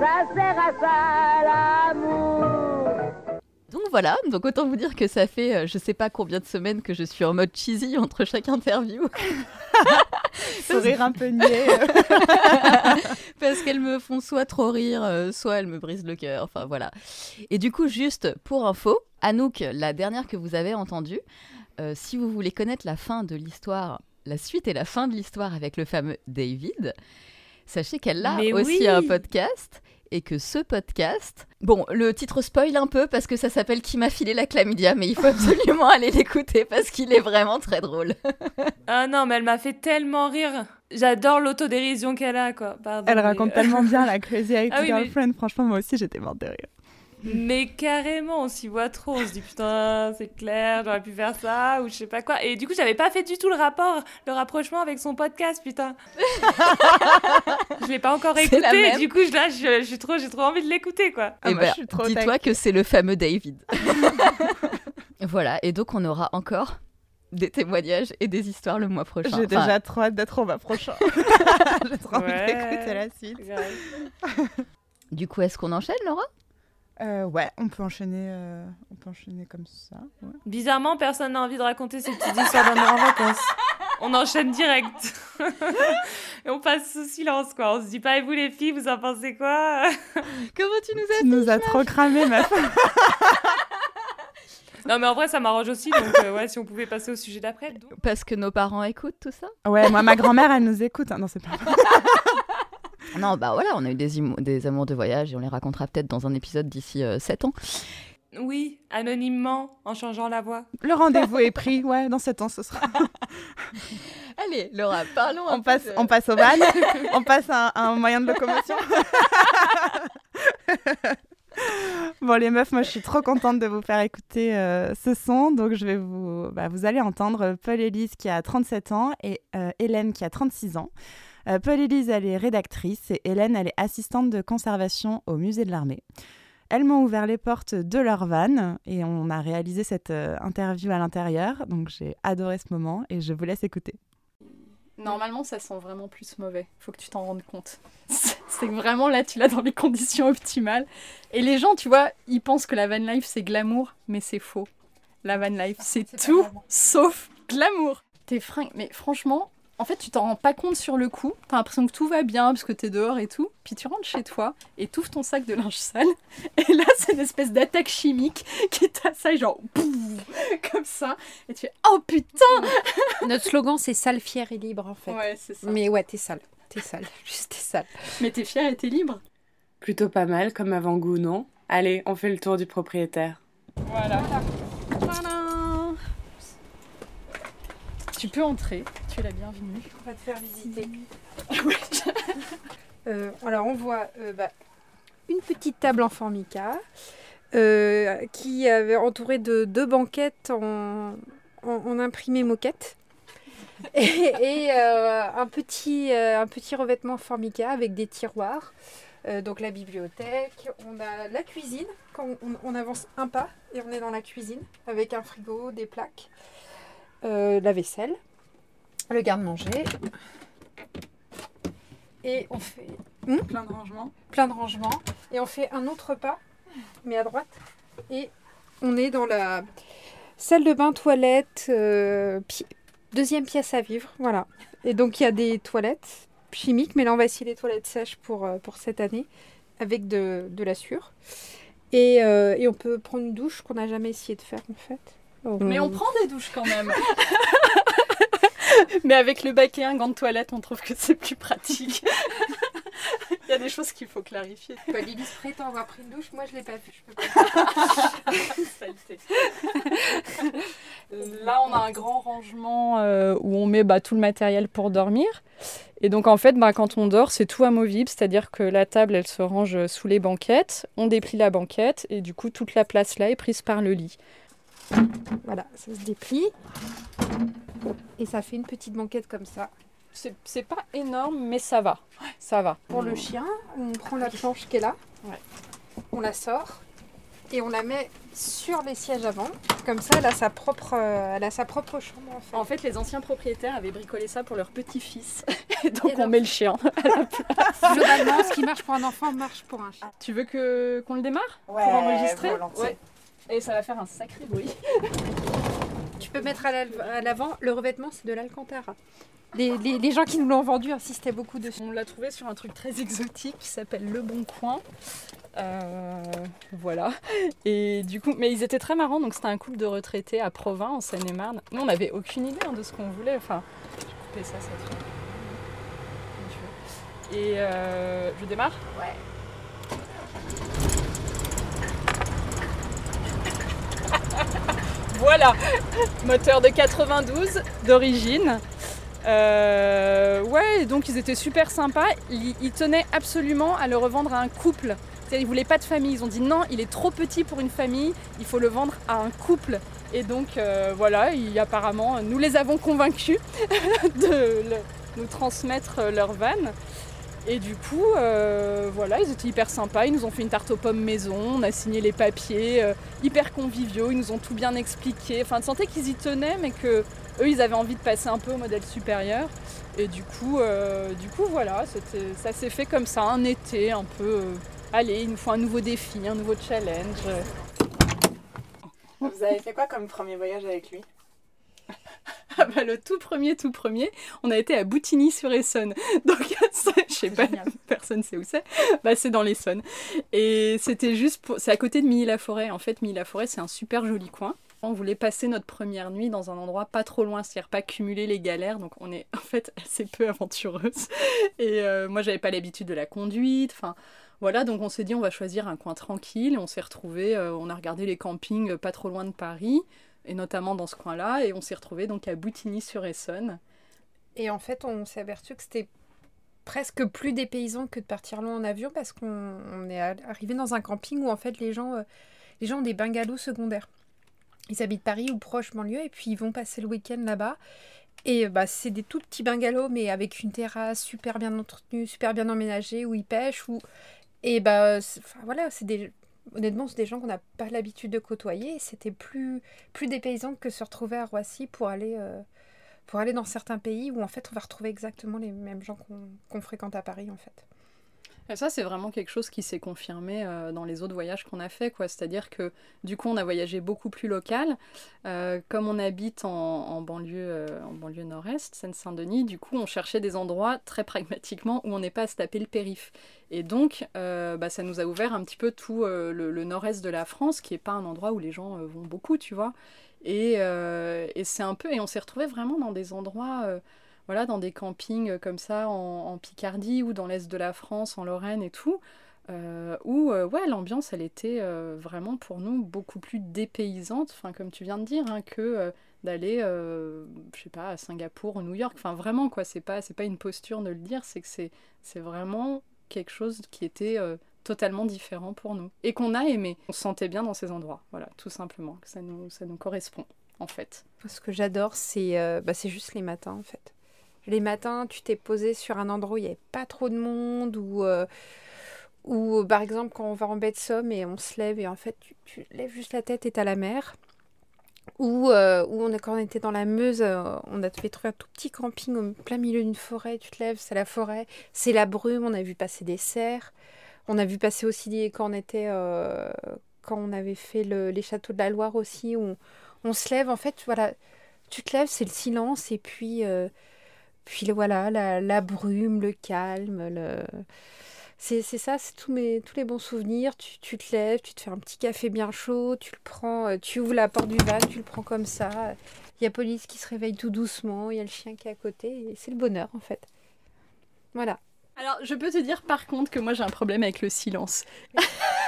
ça sert à ça l'amour. Donc voilà, donc autant vous dire que ça fait euh, je sais pas combien de semaines que je suis en mode cheesy entre chaque interview. Sourire un peu niais. Parce qu'elles me font soit trop rire, euh, soit elles me brisent le cœur, enfin voilà. Et du coup, juste pour info, Anouk, la dernière que vous avez entendue, euh, si vous voulez connaître la fin de l'histoire, la suite et la fin de l'histoire avec le fameux David, sachez qu'elle a aussi un podcast et que ce podcast, bon, le titre spoil un peu parce que ça s'appelle Qui m'a filé la chlamydia, mais il faut absolument aller l'écouter parce qu'il est vraiment très drôle. ah non, mais elle m'a fait tellement rire. J'adore l'autodérision qu'elle a, quoi. elle raconte tellement bien la Crazy Ex ah Girlfriend. Franchement, moi aussi, j'étais morte de rire. Mais carrément, on s'y voit trop. On se dit putain, c'est clair, j'aurais pu faire ça ou je sais pas quoi. Et du coup, j'avais pas fait du tout le rapport, le rapprochement avec son podcast, putain. je l'ai pas encore écouté. Du coup, là, je, je, trop, j'ai trop envie de l'écouter, quoi. Et eh ben, dis-toi que c'est le fameux David. voilà. Et donc, on aura encore des témoignages et des histoires le mois prochain. J'ai déjà trop hâte d'être au mois prochain. J'ai trop envie d'écouter la suite. du coup, est-ce qu'on enchaîne, Laura? Euh, ouais, on peut enchaîner, euh, on peut enchaîner comme ça. Bizarrement, personne n'a envie de raconter ces petites histoires d'amour en vacances. On enchaîne direct. et on passe sous silence, quoi. On se dit pas, et vous les filles, vous en pensez quoi? Comment tu nous as Tu nous as trop cramé, meuf. Non, mais en vrai, ça m'arrange aussi. Donc, euh, ouais, si on pouvait passer au sujet d'après. Parce que nos parents écoutent tout ça? Ouais, moi, ma grand-mère, elle nous écoute. Hein. Non, c'est pas non, bah voilà, on a eu des, des amours de voyage et on les racontera peut-être dans un épisode d'ici 7 euh, ans. Oui, anonymement, en changeant la voix. Le rendez-vous est pris, ouais, dans 7 ans ce sera. Allez, Laura, parlons. On, passe, on passe au van, on passe à, un moyen de locomotion. Bon les meufs, moi je suis trop contente de vous faire écouter euh, ce son. Donc je vais vous, bah, vous allez entendre Paul Elise qui a 37 ans et euh, Hélène qui a 36 ans. Euh, Paul-Élise, elle est rédactrice et Hélène, elle est assistante de conservation au musée de l'armée. Elles m'ont ouvert les portes de leur van et on a réalisé cette euh, interview à l'intérieur. Donc j'ai adoré ce moment et je vous laisse écouter. Normalement, ça sent vraiment plus mauvais. Faut que tu t'en rendes compte. c'est vraiment là, tu l'as dans les conditions optimales. Et les gens, tu vois, ils pensent que la van life c'est glamour, mais c'est faux. La van life, c'est tout sauf glamour. Tes fringues, mais franchement, en fait, tu t'en rends pas compte sur le coup. T'as l'impression que tout va bien parce que t'es dehors et tout. Puis tu rentres chez toi et t'ouvres ton sac de linge sale. Et là, c'est une espèce d'attaque chimique qui t'assaille genre comme ça. Et tu fais oh putain Notre slogan, c'est sale, fier et libre en fait. Ouais, c'est ça. Mais ouais, t'es sale. T'es sale. Juste t'es sale. Mais t'es fier et t'es libre. Plutôt pas mal comme avant-goût, non Allez, on fait le tour du propriétaire. Voilà. Tu peux entrer, tu es la bienvenue. On va te faire visiter. euh, alors on voit euh, bah, une petite table en formica euh, qui est entourée de deux banquettes en, en, imprimé moquette. et, un, petit, un petit revêtement formica avec des tiroirs. donc la bibliothèque, on a la cuisine, quand on, avance un pas et on est dans la cuisine avec un frigo, des plaques. Euh, la vaisselle, le garde-manger. Et on fait. Hmm plein de rangements. Plein de rangements. Et on fait un autre pas, mais à droite. Et on est dans la salle de bain, toilette, euh, deuxième pièce à vivre. Voilà. Et donc il y a des toilettes chimiques, mais là on va essayer les toilettes sèches pour, euh, pour cette année, avec de, de la sûre. Et, et on peut prendre une douche qu'on n'a jamais essayé de faire en fait. Mais on prend des douches quand même. Mais avec le bac et un gant de toilette, on trouve que c'est plus pratique. Il y a des choses qu'il faut clarifier. Bah, Lily se prétend avoir pris une douche, moi je l'ai pas vu. Je peux pas. Saleté. Là, on a un grand rangement euh, où on met bah, tout le matériel pour dormir. Et donc, en fait, bah, quand on dort, c'est tout amovible, c'est-à-dire que la table, elle se range sous les banquettes. On déplie la banquette et du coup, toute la place là est prise par le lit. Voilà, ça se déplie. Et ça fait une petite banquette comme ça. C'est pas énorme, mais ça va. Ça va. Pour le chien, on prend la planche qui est là, on la sort et on la met sur les sièges avant. Comme ça, elle a sa propre, euh, elle a sa propre chambre. En fait. En fait, les anciens propriétaires avaient bricolé ça pour leur petit-fils. Et donc, on met le chien à la place. Globalement, ce qui marche pour un enfant marche pour un chien. Tu veux que qu'on le démarre? Ouais, Pour enregistrer? volontiers. Et ça va faire un sacré bruit. Tu peux mettre à la- à l'avant, le revêtement, c'est de l'Alcantara. Les, les- les gens qui nous l'ont vendu insistaient beaucoup dessus. On l'a trouvé sur un truc très exotique qui s'appelle Le Bon Coin. Euh, voilà. Et du coup, mais ils étaient très marrants. Donc, c'était un couple de retraités à Provins, en Seine-et-Marne. Nous, on n'avait aucune idée hein, de ce qu'on voulait. Enfin, j'ai coupé ça, ça. Et euh, je démarre? Ouais. Voilà, moteur de 92 d'origine. Euh, ouais, donc ils étaient super sympas. Ils, tenaient absolument à le revendre à un couple. C'est-à-dire, Ils voulaient pas de famille. Ils ont dit non, il est trop petit pour une famille. Il faut le vendre à un couple. Et donc euh, voilà, il- apparemment, nous les avons convaincus de nous transmettre leur van. Et du coup, euh, voilà, ils étaient hyper sympas. Ils nous ont fait une tarte aux pommes maison, on a signé les papiers, euh, hyper conviviaux. Ils nous ont tout bien expliqué. Enfin, on sentait qu'ils y tenaient, mais que eux, ils avaient envie de passer un peu au modèle supérieur. Et du coup, euh, du coup, voilà, ça s'est fait comme ça, un été, un peu. allez, il nous faut un nouveau défi, un nouveau challenge. Vous avez fait quoi comme premier voyage avec lui? Ah bah, le tout premier, tout premier, on a été à Boutigny-sur-Essonne. Donc, je sais pas, personne sait où c'est. Bah, c'est dans l'Essonne. Et c'était juste pour... C'est à côté de Milly-la-Forêt. En fait, Milly-la-Forêt, c'est un super joli coin. On voulait passer notre première nuit dans un endroit pas trop loin, c'est-à-dire pas cumuler les galères. Donc, on est en fait assez peu aventureuse. Et euh, moi, j'avais pas l'habitude de la conduite. Enfin, voilà, donc on s'est dit on va choisir un coin tranquille. On s'est retrouvé, on a regardé les campings pas trop loin de Paris, et notamment dans ce coin-là, et on s'est retrouvé donc à Boutigny-sur-Essonne. Et en fait, on s'est aperçu que c'était presque plus dépaysant que de partir loin en avion parce qu'on on est arrivé dans un camping où en fait les gens, euh, les gens ont des bungalows secondaires. Ils habitent Paris ou proche banlieue et puis ils vont passer le week-end là-bas. Et bah, c'est des tout petits bungalows mais avec une terrasse super bien entretenue, super bien emménagée où ils pêchent. Où... Et bah, voilà, c'est des... honnêtement, c'est des gens qu'on n'a pas l'habitude de côtoyer. C'était plus, plus dépaysant que se retrouver à Roissy pour aller, euh, pour aller dans certains pays où en fait on va retrouver exactement les mêmes gens qu'on qu'on fréquente à Paris en fait. Et ça, c'est vraiment quelque chose qui s'est confirmé euh, dans les autres voyages qu'on a fait, quoi. C'est-à-dire que du coup, on a voyagé beaucoup plus local. Euh, comme on habite en, banlieue, euh, banlieue nord-est, Seine-Saint-Denis, du coup, on cherchait des endroits très pragmatiquement où on n'est pas à se taper le périph. Et donc, bah, ça nous a ouvert un petit peu tout le, nord-est de la France, qui n'est pas un endroit où les gens vont beaucoup, tu vois. Et, et c'est un peu, et on s'est retrouvé vraiment dans des endroits. Voilà, dans des campings euh, comme ça en, Picardie ou dans l'est de la France, en Lorraine et tout, euh, où euh, ouais, l'ambiance elle était vraiment pour nous beaucoup plus dépaysante, enfin comme tu viens de dire, hein, que d'aller, je sais pas, à Singapour ou New York. Enfin vraiment quoi, c'est pas pas une posture de le dire, c'est que c'est vraiment quelque chose qui était totalement différent pour nous et qu'on a aimé. On se sentait bien dans ces endroits, voilà, tout simplement, que ça nous ça nous correspond en fait. Ce que j'adore, c'est euh, bah, juste les matins en fait. Les matins, tu t'es posé sur un endroit où il n'y avait pas trop de monde, ou euh, ou par exemple quand on va en baie de Somme et on se lève et en fait tu, lèves juste la tête et t'as la mer. Ou euh, on a, quand on était dans la Meuse, euh, on a fait un tout petit camping au plein milieu d'une forêt. Tu te lèves, c'est la forêt, c'est la brume. On a vu passer des cerfs. On a vu passer aussi quand on était euh, quand on avait fait le- les châteaux de la Loire aussi. où on, on se lève en fait, voilà, tu te lèves, c'est le silence et puis euh, puis voilà la, la brume, le calme, le c'est c'est ça, c'est tous mes tous les bons souvenirs. Tu, tu te lèves, tu te fais un petit café bien chaud, tu le prends, euh, tu ouvres la porte du van, tu le prends comme ça. Il y a police qui se réveille tout doucement, il y a le chien qui est à côté, et c'est le bonheur en fait. Voilà. Alors, je peux te dire par contre que moi j'ai un problème avec le silence,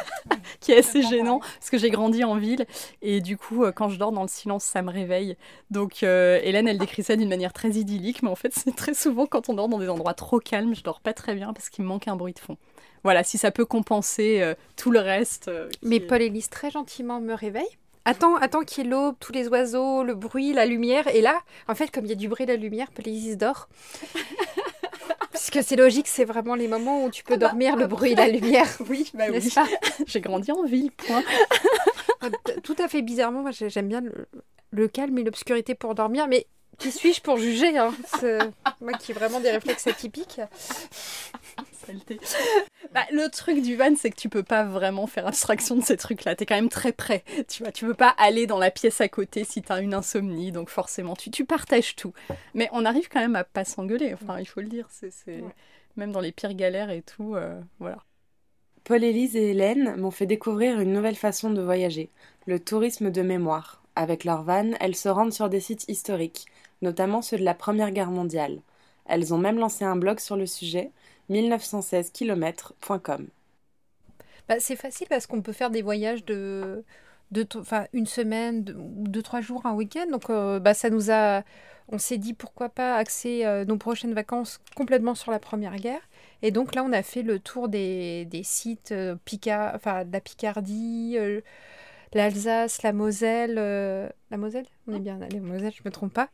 qui est assez gênant, parce que j'ai grandi en ville, et du coup, euh, quand je dors dans le silence, ça me réveille. Donc, euh, Hélène, elle décrit ça d'une manière très idyllique, mais en fait, c'est très souvent quand on dort dans des endroits trop calmes, je dors pas très bien parce qu'il me manque un bruit de fond. Voilà, si ça peut compenser euh, tout le reste. euh, Mais est- Paul Élise très gentiment me réveille. Attends, attends qu'il y ait l'aube, tous les oiseaux, le bruit, la lumière. Et là, en fait, comme il y a du bruit et de la lumière, Paul Élise dort. Puisque c'est logique, c'est vraiment les moments où tu peux dormir, le bruit la lumière. Oui, bah oui. Pas J'ai grandi en ville, point. Tout à fait bizarrement, moi j'aime bien le, le calme et l'obscurité pour dormir, mais qui suis-je pour juger hein? Moi qui ai vraiment des réflexes atypiques. Saleté. Bah, le truc du van, c'est que tu peux pas vraiment faire abstraction de ces trucs-là. T'es quand même très près. Tu vois, tu peux pas aller dans la pièce à côté si t'as une insomnie. Donc forcément, tu, tu partages tout. Mais on arrive quand même à pas s'engueuler. Enfin, il faut le dire. C'est, Même dans les pires galères et tout, euh, voilà. Paul-Élise et Hélène m'ont fait découvrir une nouvelle façon de voyager, le tourisme de mémoire. Avec leur van, elles se rendent sur des sites historiques, notamment ceux de la Première Guerre mondiale. Elles ont même lancé un blog sur le sujet, 1916km.com. Bah, c'est facile parce qu'on peut faire des voyages de, de une semaine, de, deux, trois jours, un week-end. Donc, euh, bah, ça nous a. On s'est dit pourquoi pas axer euh, nos prochaines vacances complètement sur la Première Guerre. Et donc là, on a fait le tour des, des sites euh, Pica- enfin, de la Picardie, euh, l'Alsace, la Moselle. euh, La Moselle? On est bien allé en Moselle, je me trompe pas.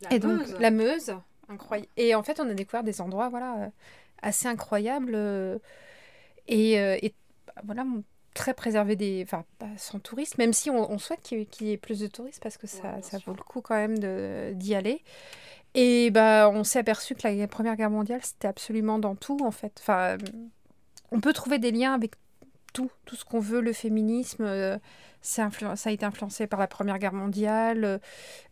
La et donc, Meuse. la Meuse, incroyable. Et en fait, on a découvert des endroits voilà, euh, assez incroyables. euh, et, euh, et bah, voilà, très préservé des. Enfin, pas sans touristes, même si on, on souhaite qu'il y, ait- qu'il y ait plus de touristes parce que ça, ça vaut le coup quand même d'y aller. Et bah, on s'est aperçu que la Première Guerre mondiale, c'était absolument dans tout, en fait. Enfin, on peut trouver des liens avec tout, tout ce qu'on veut, le féminisme. euh, influ- ça a été influencé par la Première Guerre mondiale, euh,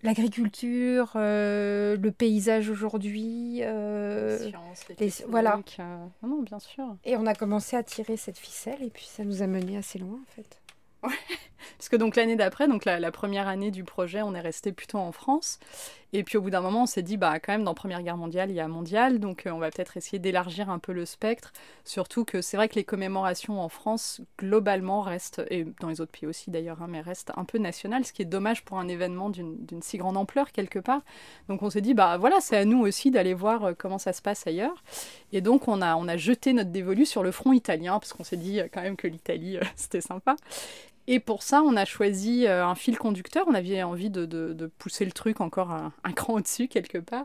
l'agriculture, euh, le paysage aujourd'hui. Les sciences, les voilà. Non, non, bien sûr. Et on a commencé à tirer cette ficelle et puis ça nous a mené assez loin en fait. Parce que donc l'année d'après, donc la, première année du projet, on est resté plutôt en France. Et puis au bout d'un moment, on s'est dit, bah quand même, dans Première Guerre mondiale, il y a mondial, donc euh, on va peut-être essayer d'élargir un peu le spectre. Surtout que c'est vrai que les commémorations en France, globalement, restent, et dans les autres pays aussi d'ailleurs, hein, mais restent un peu nationales, ce qui est dommage pour un événement d'une si grande ampleur quelque part. Donc on s'est dit, bah voilà, c'est à nous aussi d'aller voir euh, comment ça se passe ailleurs. Et donc on a, on a jeté notre dévolu sur le front italien, parce qu'on s'est dit euh, quand même que l'Italie, c'était sympa. Et pour ça, on a choisi euh, un fil conducteur. On avait envie de, pousser le truc encore un, cran au-dessus, quelque part.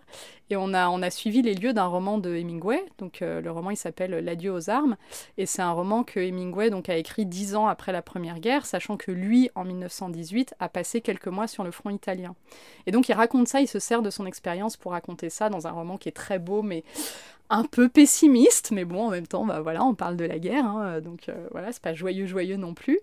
Et on a, suivi les lieux d'un roman de Hemingway. Donc, euh, le roman, il s'appelle L'adieu aux armes. Et c'est un roman que Hemingway a écrit dix ans après la Première Guerre, sachant que lui, en 1918, a passé quelques mois sur le front italien. Et donc, il raconte ça, il se sert de son expérience pour raconter ça dans un roman qui est très beau, mais un peu pessimiste. Mais bon, en même temps, bah, voilà, on parle de la guerre. hein, donc, euh, voilà, c'est pas joyeux, joyeux non plus.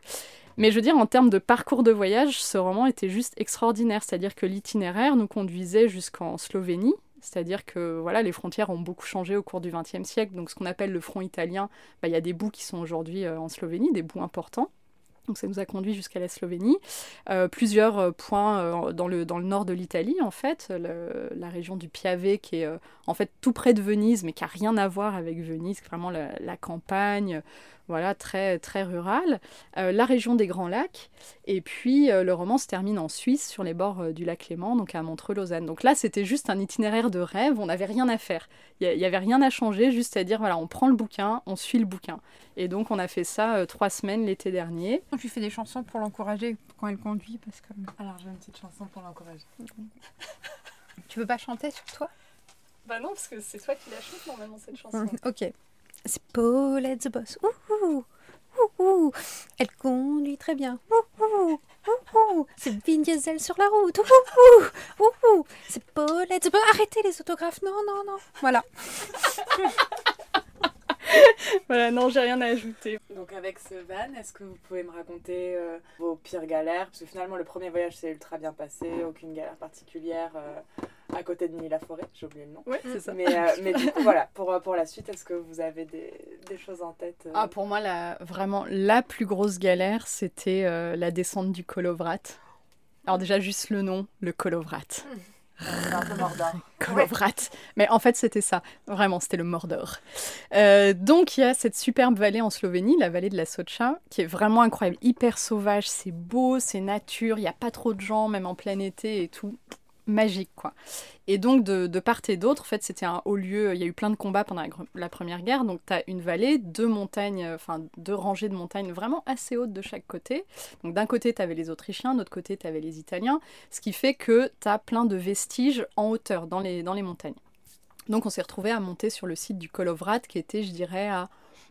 Mais je veux dire, en termes de parcours de voyage, ce roman était juste extraordinaire. C'est-à-dire que l'itinéraire nous conduisait jusqu'en Slovénie. C'est-à-dire que voilà, les frontières ont beaucoup changé au cours du XXe siècle. Donc ce qu'on appelle le front italien, bah, il y a des bouts qui sont aujourd'hui euh, en Slovénie, des bouts importants. Donc ça nous a conduit jusqu'à la Slovénie. Euh, plusieurs euh, points euh, dans, le, nord de l'Italie, en fait, la région du Piave, qui est en fait tout près de Venise, mais qui n'a rien à voir avec Venise, vraiment la campagne, voilà, très, très rurale. Euh, la région des Grands Lacs. Et puis euh, le roman se termine en Suisse, sur les bords euh, du lac Léman, donc à Montreux-Lausanne. Donc là, c'était juste un itinéraire de rêve, on n'avait rien à faire. Il n'y avait rien à changer, juste à dire, voilà, on prend le bouquin, on suit le bouquin. Et donc on a fait ça euh, trois semaines l'été dernier. Je lui fais des chansons pour l'encourager quand elle conduit parce que. Alors j'ai une petite chanson pour l'encourager. Tu veux pas chanter sur toi? Bah non, parce que c'est toi qui la chantes normalement cette chanson. Ok. C'est Paulette the Boss. Ouh, ouh, ouh. Elle conduit très bien. Ouh, ouh, ouh, ouh. C'est Vin Diesel sur la route. Ouh, ouh, ouh, ouh. C'est Paulette the Boss. Arrêtez les autographes. Non, non, non. Voilà. voilà, non, j'ai rien à ajouter. Donc avec ce van, est-ce que vous pouvez me raconter euh, vos pires galères? Parce que finalement le premier voyage s'est ultra bien passé, aucune galère particulière euh, à côté de Nuit-la-Forêt, j'ai oublié le nom. Ouais, c'est ça. Mais, euh, mais du coup voilà, pour, pour la suite, est-ce que vous avez des, des choses en tête euh Ah, pour moi, la, vraiment, la plus grosse galère, c'était euh, la descente du Kolovrat. Alors déjà, juste le nom, le Kolovrat. Kolovrat. Mais en fait, c'était ça. Vraiment, c'était le Mordor. Euh, donc, il y a cette superbe vallée en Slovénie, la vallée de la Socha, qui est vraiment incroyable, hyper sauvage. C'est beau, c'est nature. Il n'y a pas trop de gens, même en plein été et tout magique, quoi. Et donc, de, part et d'autre, en fait, c'était un haut lieu. Il y a eu plein de combats pendant la, Première Guerre. Donc, tu as une vallée, deux montagnes, euh, deux rangées de montagnes vraiment assez hautes de chaque côté. Donc, d'un côté, tu avais les Autrichiens, de l'autre côté, tu avais les Italiens. Ce qui fait que tu as plein de vestiges en hauteur dans les, dans les montagnes. Donc, on s'est retrouvé à monter sur le site du Kolovrat, qui était, je dirais, à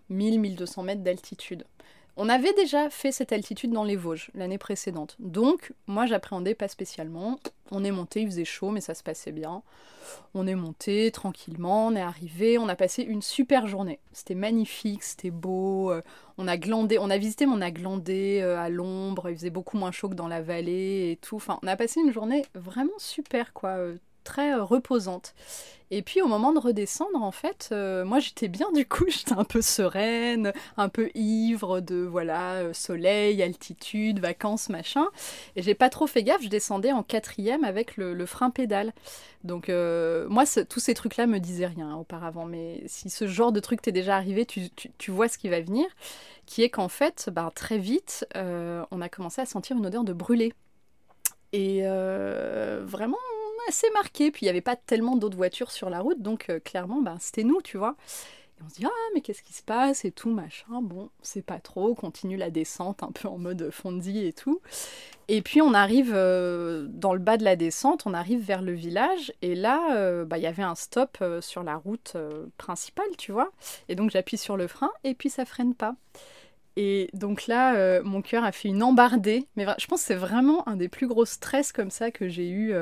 1000-1200 mètres d'altitude. On avait déjà fait cette altitude dans les Vosges l'année précédente. Donc, moi, j'appréhendais pas spécialement. On est monté, il faisait chaud, mais ça se passait bien. On est monté tranquillement, on est arrivé, on a passé une super journée. C'était magnifique, c'était beau. Euh, on a glandé, on a visité, mais on a glandé euh, à l'ombre. Il faisait beaucoup moins chaud que dans la vallée et tout. Enfin, on a passé une journée vraiment super, quoi. Euh, très reposante. Et puis au moment de redescendre, en fait, euh, moi j'étais bien du coup, j'étais un peu sereine, un peu ivre de voilà euh, soleil, altitude, vacances, machin. Et j'ai pas trop fait gaffe, je descendais en quatrième avec le, frein pédale. Donc euh, moi tous ces trucs-là me disaient rien auparavant, mais si ce genre de truc t'est déjà arrivé, tu, vois ce qui va venir, qui est qu'en fait, ben, très vite, on a commencé à sentir une odeur de brûlé. Et vraiment, assez marqué. Puis il n'y avait pas tellement d'autres voitures sur la route, donc euh, clairement, bah, c'était nous, tu vois. Et on se dit, ah, mais qu'est-ce qui se passe et tout, machin. Bon, c'est pas trop, on continue la descente un peu en mode fondi et tout. Et puis on arrive euh, dans le bas de la descente, on arrive vers le village, et là, euh, bah, il y avait un stop sur la route principale, tu vois. Et donc j'appuie sur le frein, et puis ça freine pas. Et donc là, mon cœur a fait une embardée. Mais je pense que c'est vraiment un des plus gros stress comme ça que j'ai eu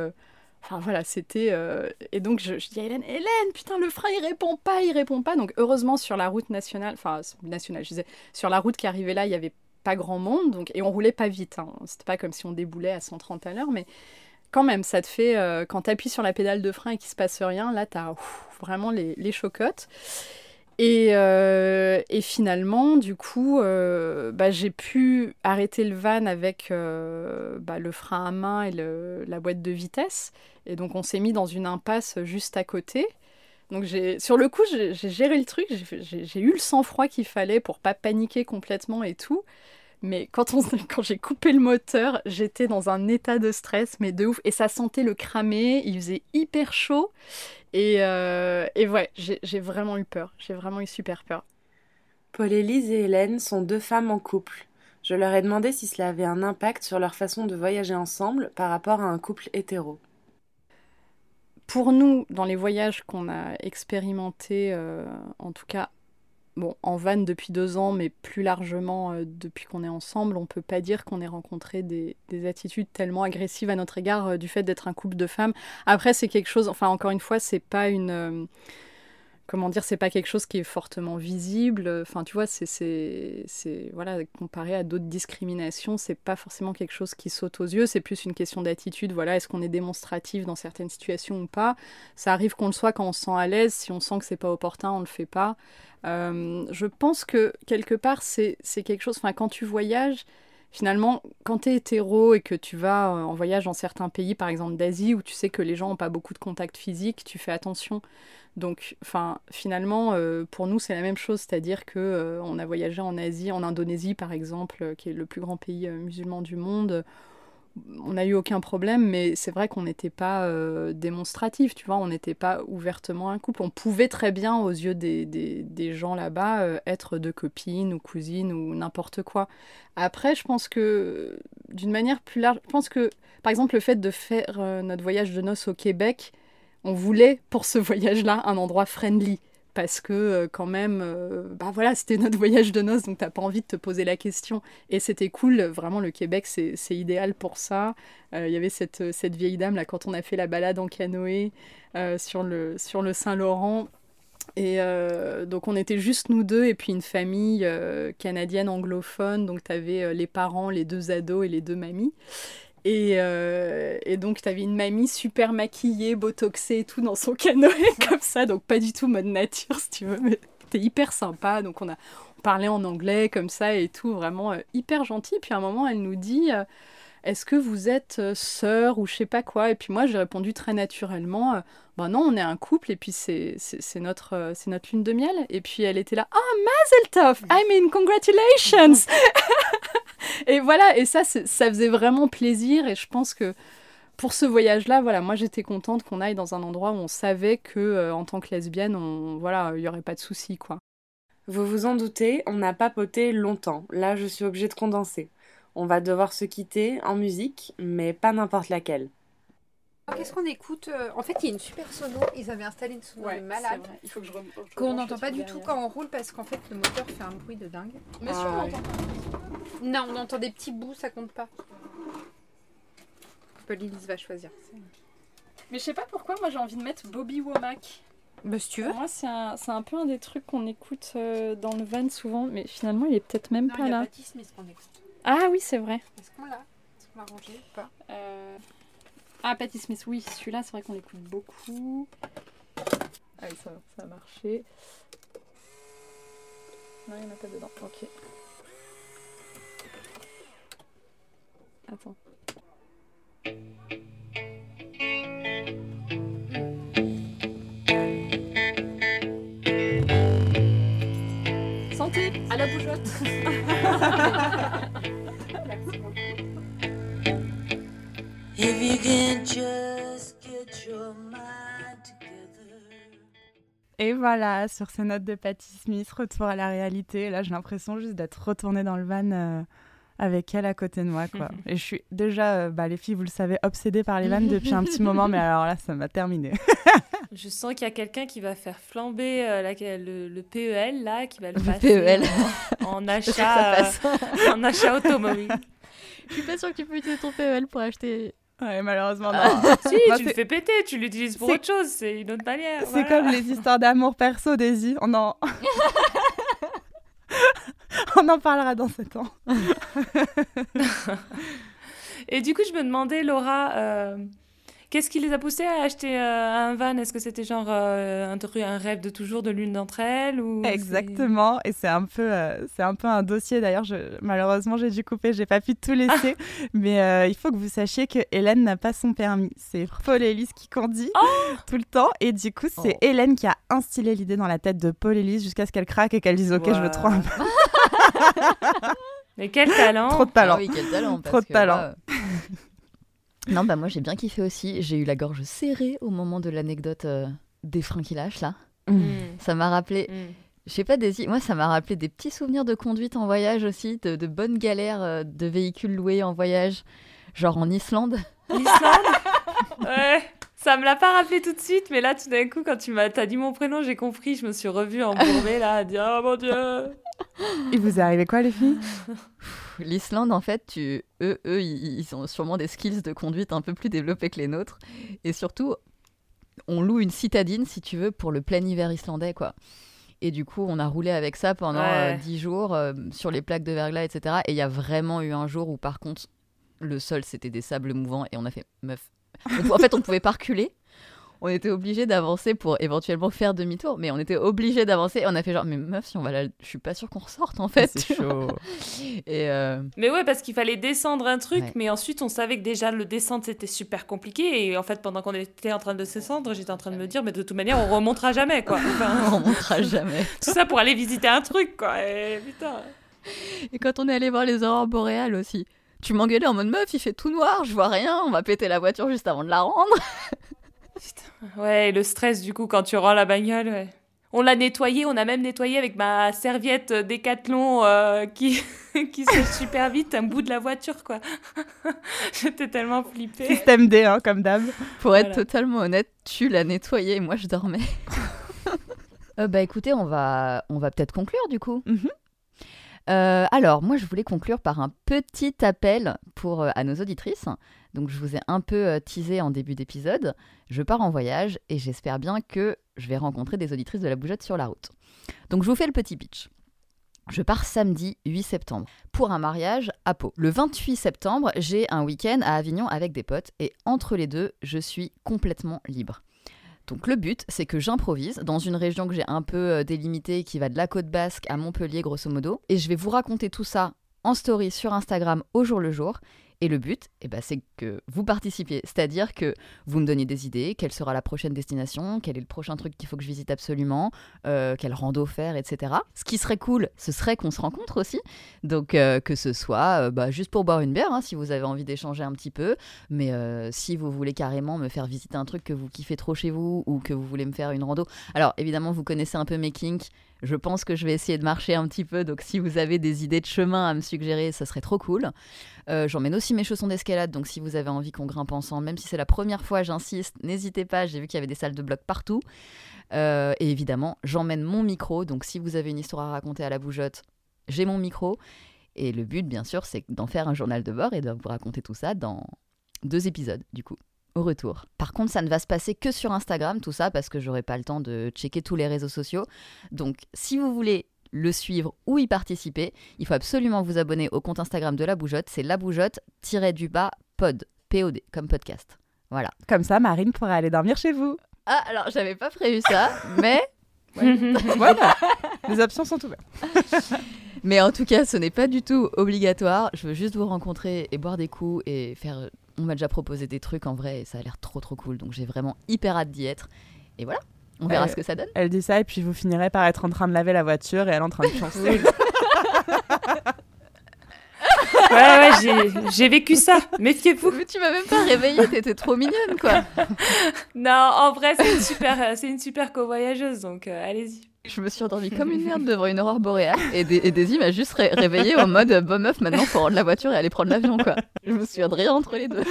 Enfin voilà, c'était. Euh, et donc je, dis à Hélène, Hélène, putain, le frein il répond pas, il répond pas. Donc heureusement sur la route nationale, enfin nationale, je disais, sur la route qui arrivait là, il y avait pas grand monde, donc et on roulait pas vite. Hein. C'était pas comme si on déboulait à 130 à l'heure, mais quand même, ça te fait euh, quand tu appuies sur la pédale de frein et qu'il se passe rien, là t'as vraiment les, les chocottes. Et, euh, et, finalement, du coup, euh, bah, j'ai pu arrêter le van avec euh, bah, le frein à main et la boîte de vitesse. Et donc, on s'est mis dans une impasse juste à côté. Donc, sur le coup, j'ai géré le truc. J'ai eu le sang-froid qu'il fallait pour pas paniquer complètement et tout. Mais quand, on, quand j'ai coupé le moteur, j'étais dans un état de stress, mais de ouf. Et ça sentait le cramer, il faisait hyper chaud. Et, euh, et ouais, j'ai vraiment eu peur. J'ai vraiment eu super peur. Paul-Élise et Hélène sont deux femmes en couple. Je leur ai demandé si cela avait un impact sur leur façon de voyager ensemble par rapport à un couple hétéro. Pour nous, dans les voyages qu'on a expérimentés, euh, en tout cas bon, en van depuis deux ans, mais plus largement euh, depuis qu'on est ensemble, on peut pas dire qu'on ait rencontré des, attitudes tellement agressives à notre égard euh, du fait d'être un couple de femmes. Après, c'est quelque chose, enfin, encore une fois, c'est pas une. Comment dire, c'est pas quelque chose qui est fortement visible. Enfin, tu vois, c'est, voilà, comparé à d'autres discriminations, c'est pas forcément quelque chose qui saute aux yeux. C'est plus une question d'attitude. Voilà, est-ce qu'on est démonstratif dans certaines situations ou pas? Ça arrive qu'on le soit quand on se sent à l'aise. Si on sent que c'est pas opportun, on le fait pas. Euh, je pense que quelque part, c'est, c'est quelque chose. Enfin, quand tu voyages finalement, quand tu es hétéro et que tu vas euh, en voyage dans certains pays, par exemple d'Asie, où tu sais que les gens n'ont pas beaucoup de contact physique, tu fais attention. Donc, finalement, euh, pour nous, c'est la même chose, c'est-à-dire que euh, on a voyagé en Asie, en Indonésie, par exemple, qui est le plus grand pays musulman du monde on n'a eu aucun problème, mais c'est vrai qu'on n'était pas euh, démonstratif, tu vois, on n'était pas ouvertement un couple. On pouvait très bien, aux yeux des, des, gens là-bas, euh, être deux copines ou cousines ou n'importe quoi. Après, je pense que, d'une manière plus large, je pense que, par exemple, le fait de faire euh, notre voyage de noces au Québec, on voulait, pour ce voyage-là, un endroit friendly parce que euh, quand même, euh, bah voilà, c'était notre voyage de noces, donc t'as pas envie de te poser la question. Et c'était cool, vraiment le Québec, c'est idéal pour ça. Euh, il y avait cette, cette vieille dame là quand on a fait la balade en canoë sur le, sur le Saint-Laurent. Et donc on était juste nous deux et puis une famille canadienne anglophone, donc tu avais les parents, les deux ados et les deux mamies. Euh, et, donc, tu avais une mamie super maquillée, botoxée et tout dans son canoë, comme ça. Donc, pas du tout mode nature, si tu veux, mais c'était hyper sympa. Donc, on a on parlait en anglais, comme ça et tout, vraiment euh, hyper gentil. Puis, à un moment, elle nous dit. Est-ce que vous êtes euh, sœur ou je sais pas quoi? Et puis moi, j'ai répondu très naturellement, bah non, on est un couple et puis c'est notre, euh, c'est notre lune de miel. Et puis elle était là, ah, Mazel Tov, I mean, congratulations Et voilà, et ça, ça faisait vraiment plaisir et je pense que pour ce voyage-là, voilà, moi j'étais contente qu'on aille dans un endroit où on savait que en tant que lesbienne, on, voilà, il y aurait pas de souci, quoi. Vous vous en doutez, on n'a pas poté longtemps. Là, je suis obligée de condenser. On va devoir se quitter en musique, mais pas n'importe laquelle. Qu'est-ce qu'on écoute euh, En fait, il y a une super sono. Ils avaient installé une sono de malade. Il faut que je, Qu'on n'entend pas du tout quand on roule parce qu'en fait, le moteur fait un bruit de dingue. Mais si on Ah, entend Non, on entend des petits bouts, ça compte pas. Pauline va choisir. Mais je sais pas pourquoi, moi j'ai envie de mettre Bobby Womack. Bah, si tu veux. Pour moi, c'est un, c'est un peu un des trucs qu'on écoute euh, dans le van souvent, mais finalement, il est peut-être même Non, pas il y a là. Patty Smith qu'on écoute. Ah oui, c'est vrai. Est-ce qu'on l'a? Est-ce qu'on l'a rangé ou pas? Euh, Ah, Patti Smith, oui, celui-là, c'est vrai qu'on l'écoute beaucoup. Ah oui, ça, ça a marché. Non, il n'y en a pas dedans. Ok. Attends. Santé à la bougeotte. Et voilà, sur ces notes de Patti Smith, retour à la réalité. Là, j'ai l'impression juste d'être retournée dans le van euh, avec elle à côté de moi. Quoi. Et je suis déjà, euh, bah, les filles, vous le savez, obsédée par les vannes depuis un petit moment, mais alors là, ça m'a terminé. Je sens qu'il y a quelqu'un qui va faire flamber euh, la- le, le PEL, là, qui va le, Le passer PEL. en, en achat, euh, en achat automobile. Je suis pas sûre que tu peux utiliser ton PEL pour acheter. Ouais, malheureusement, non. si, Moi, tu le fais péter, tu l'utilises pour autre chose, c'est une autre manière. C'est voilà. comme les histoires d'amour perso, Daisy. On en... On en parlera dans 7 ans. Et du coup, je me demandais, Laura, euh, qu'est-ce qui les a poussés à acheter euh, un van? Est-ce que c'était genre euh, un, rêve de toujours de l'une d'entre elles ou Exactement, et c'est un peu, euh, c'est un peu un dossier. D'ailleurs, je- malheureusement, j'ai dû couper, j'ai pas pu tout laisser, mais euh, il faut que vous sachiez que Hélène n'a pas son permis. C'est Paul Ellis qui conduit tout le temps, et du coup, c'est Oh. Hélène qui a instillé l'idée dans la tête de Paul Ellis jusqu'à ce qu'elle craque et qu'elle dise OK, je veux trop un. Mais quel talent Trop de talent. Ah oui, quel talent. Trop de que talent. Non, bah moi j'ai bien kiffé aussi. J'ai eu la gorge serrée au moment de l'anecdote euh, des freins qui lâchent là. Mm. Ça m'a rappelé. Mm. Je sais pas, Daisy, moi ça m'a rappelé des petits souvenirs de conduite en voyage aussi, de, de bonnes galères euh, de véhicules loués en voyage, genre en Islande. L'Islande Ouais, ça me l'a pas rappelé tout de suite, mais là, tout d'un coup, quand tu m'as t'as dit mon prénom, j'ai compris, je me suis revue embourbée là, à dire oh mon dieu. Il vous est arrivé quoi, les filles? L'Islande, en fait, tu... eux, eux, ils ont sûrement des skills de conduite un peu plus développés que les nôtres. Et surtout, on loue une citadine, si tu veux, pour le plein hiver islandais, quoi. Et du coup, on a roulé avec ça pendant Ouais. euh, 10 jours euh, sur les plaques de verglas, etc. Et il y a vraiment eu un jour où, par contre, le sol, c'était des sables mouvants et on a fait meuf. En fait, on pouvait pas reculer. On était obligé d'avancer pour éventuellement faire demi-tour, mais on était obligé d'avancer. Et on a fait genre, mais meuf, si on va là, je suis pas sûre qu'on ressorte en fait. C'est chaud. Et euh, Mais ouais, parce qu'il fallait descendre un truc, Ouais. mais ensuite on savait que déjà le descendre c'était super compliqué. Et en fait, pendant qu'on était en train de descendre, j'étais en train de me dire, mais de toute manière, on remontera jamais quoi. Enfin, on remontera jamais. tout ça pour aller visiter un truc quoi. Et putain. Et quand on est allé voir les aurores boréales aussi, tu m'engueulais en mode meuf, il fait tout noir, je vois rien, on va péter la voiture juste avant de la rendre. Ouais, le stress du coup quand tu rends la bagnole. ouais. On l'a nettoyé, on a même nettoyé avec ma serviette Décathlon euh, qui, qui sèche super vite un bout de la voiture quoi. J'étais tellement flippée. Système D, hein, comme d'hab. Pour être totalement honnête, tu l'as nettoyé et moi je dormais. Euh, bah écoutez, on va, on va peut-être conclure du coup. Mhm. Euh, alors, moi je voulais conclure par un petit appel pour, euh, à nos auditrices. Donc je vous ai un peu euh, teasé en début d'épisode. Je pars en voyage et j'espère bien que je vais rencontrer des auditrices de la bougeotte sur la route. Donc je vous fais le petit pitch. Je pars samedi 8 septembre pour un mariage à Pau. Le 28 septembre, j'ai un week-end à Avignon avec des potes et entre les deux, je suis complètement libre. Donc le but, c'est que j'improvise dans une région que j'ai un peu euh, délimitée qui va de la côte basque à Montpellier grosso modo et je vais vous raconter tout ça en story sur Instagram au jour le jour Et le but, eh ben, c'est que vous participiez, c'est-à-dire que vous me donniez des idées, quelle sera la prochaine destination, quel est le prochain truc qu'il faut que je visite absolument, euh, quel rando faire, etc. Ce qui serait cool, ce serait qu'on se rencontre aussi, donc euh, que ce soit euh, bah, juste pour boire une bière, hein, si vous avez envie d'échanger un petit peu, mais euh, si vous voulez carrément me faire visiter un truc que vous kiffez trop chez vous ou que vous voulez me faire une rando. Alors évidemment, vous connaissez un peu mes kinks. Je pense que je vais essayer de marcher un petit peu, donc si vous avez des idées de chemin à me suggérer, ça serait trop cool. Euh, J'emmène aussi mes chaussons d'escalade, donc si vous avez envie qu'on grimpe ensemble, même si c'est la première fois, j'insiste, n'hésitez pas, j'ai vu qu'il y avait des salles de bloc partout. Euh, et évidemment, j'emmène mon micro, donc si vous avez une histoire à raconter à la bougeotte, j'ai mon micro. Et le but, bien sûr, c'est d'en faire un journal de bord et de vous raconter tout ça dans deux épisodes, du coup, au retour. Par contre, ça ne va se passer que sur Instagram, tout ça, parce que j'aurai pas le temps de checker tous les réseaux sociaux. Donc, si vous voulez le suivre ou y participer, il faut absolument vous abonner au compte Instagram de La Bougeotte. C'est La Bougeotte-du-bas pod, P-O-D, comme podcast. Voilà. Comme ça, Marine pourra aller dormir chez vous. Ah, alors, j'avais pas prévu ça, mais... voilà, les options sont ouvertes. Mais en tout cas, ce n'est pas du tout obligatoire. Je veux juste vous rencontrer et boire des coups et faire. On m'a déjà proposé des trucs en vrai et ça a l'air trop trop cool. Donc j'ai vraiment hyper hâte d'y être. Et voilà, on verra Elle- ce que ça donne. Elle dit ça et puis vous finirez par être en train de laver la voiture et elle en train de chanter. Ouais, ouais, j'ai- j'ai vécu ça. Méfiez-vous. Mais tu m'as même pas réveillée, t'étais trop mignonne, quoi. Non, en vrai, c'est une super, c'est une super co-voyageuse, donc euh, allez-y. Je me suis endormie comme une merde devant une aurore boréale et, Daisy m'a juste ré- réveillée en mode bonne meuf, maintenant faut rendre la voiture et aller prendre l'avion, quoi. Je me de entre les deux.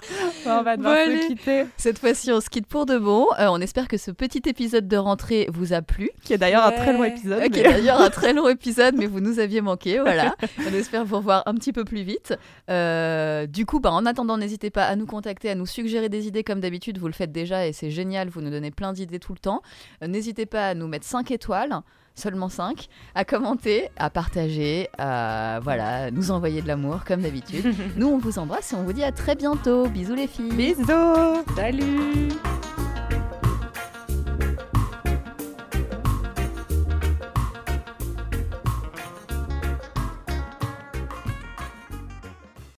on va devoir Bon, se quitter. Cette fois-ci, on se quitte pour de bon. Euh, on espère que ce petit épisode de rentrée vous a plu. Qui est d'ailleurs un très long épisode. Euh, qui est mais- d'ailleurs un très long épisode, mais vous nous aviez manqué, voilà. On espère vous revoir un petit peu plus vite. Euh, du coup, bah, en attendant, n'hésitez pas à nous contacter, à nous suggérer des idées comme d'habitude. Vous le faites déjà et c'est génial, vous nous donnez plein d'idées tout le temps. N'hésitez pas à nous mettre 5 étoiles. Seulement 5, à commenter, à partager, à voilà, nous envoyer de l'amour comme d'habitude. nous, on vous embrasse et on vous dit à très bientôt. Bisous les filles. Bisous. Salut.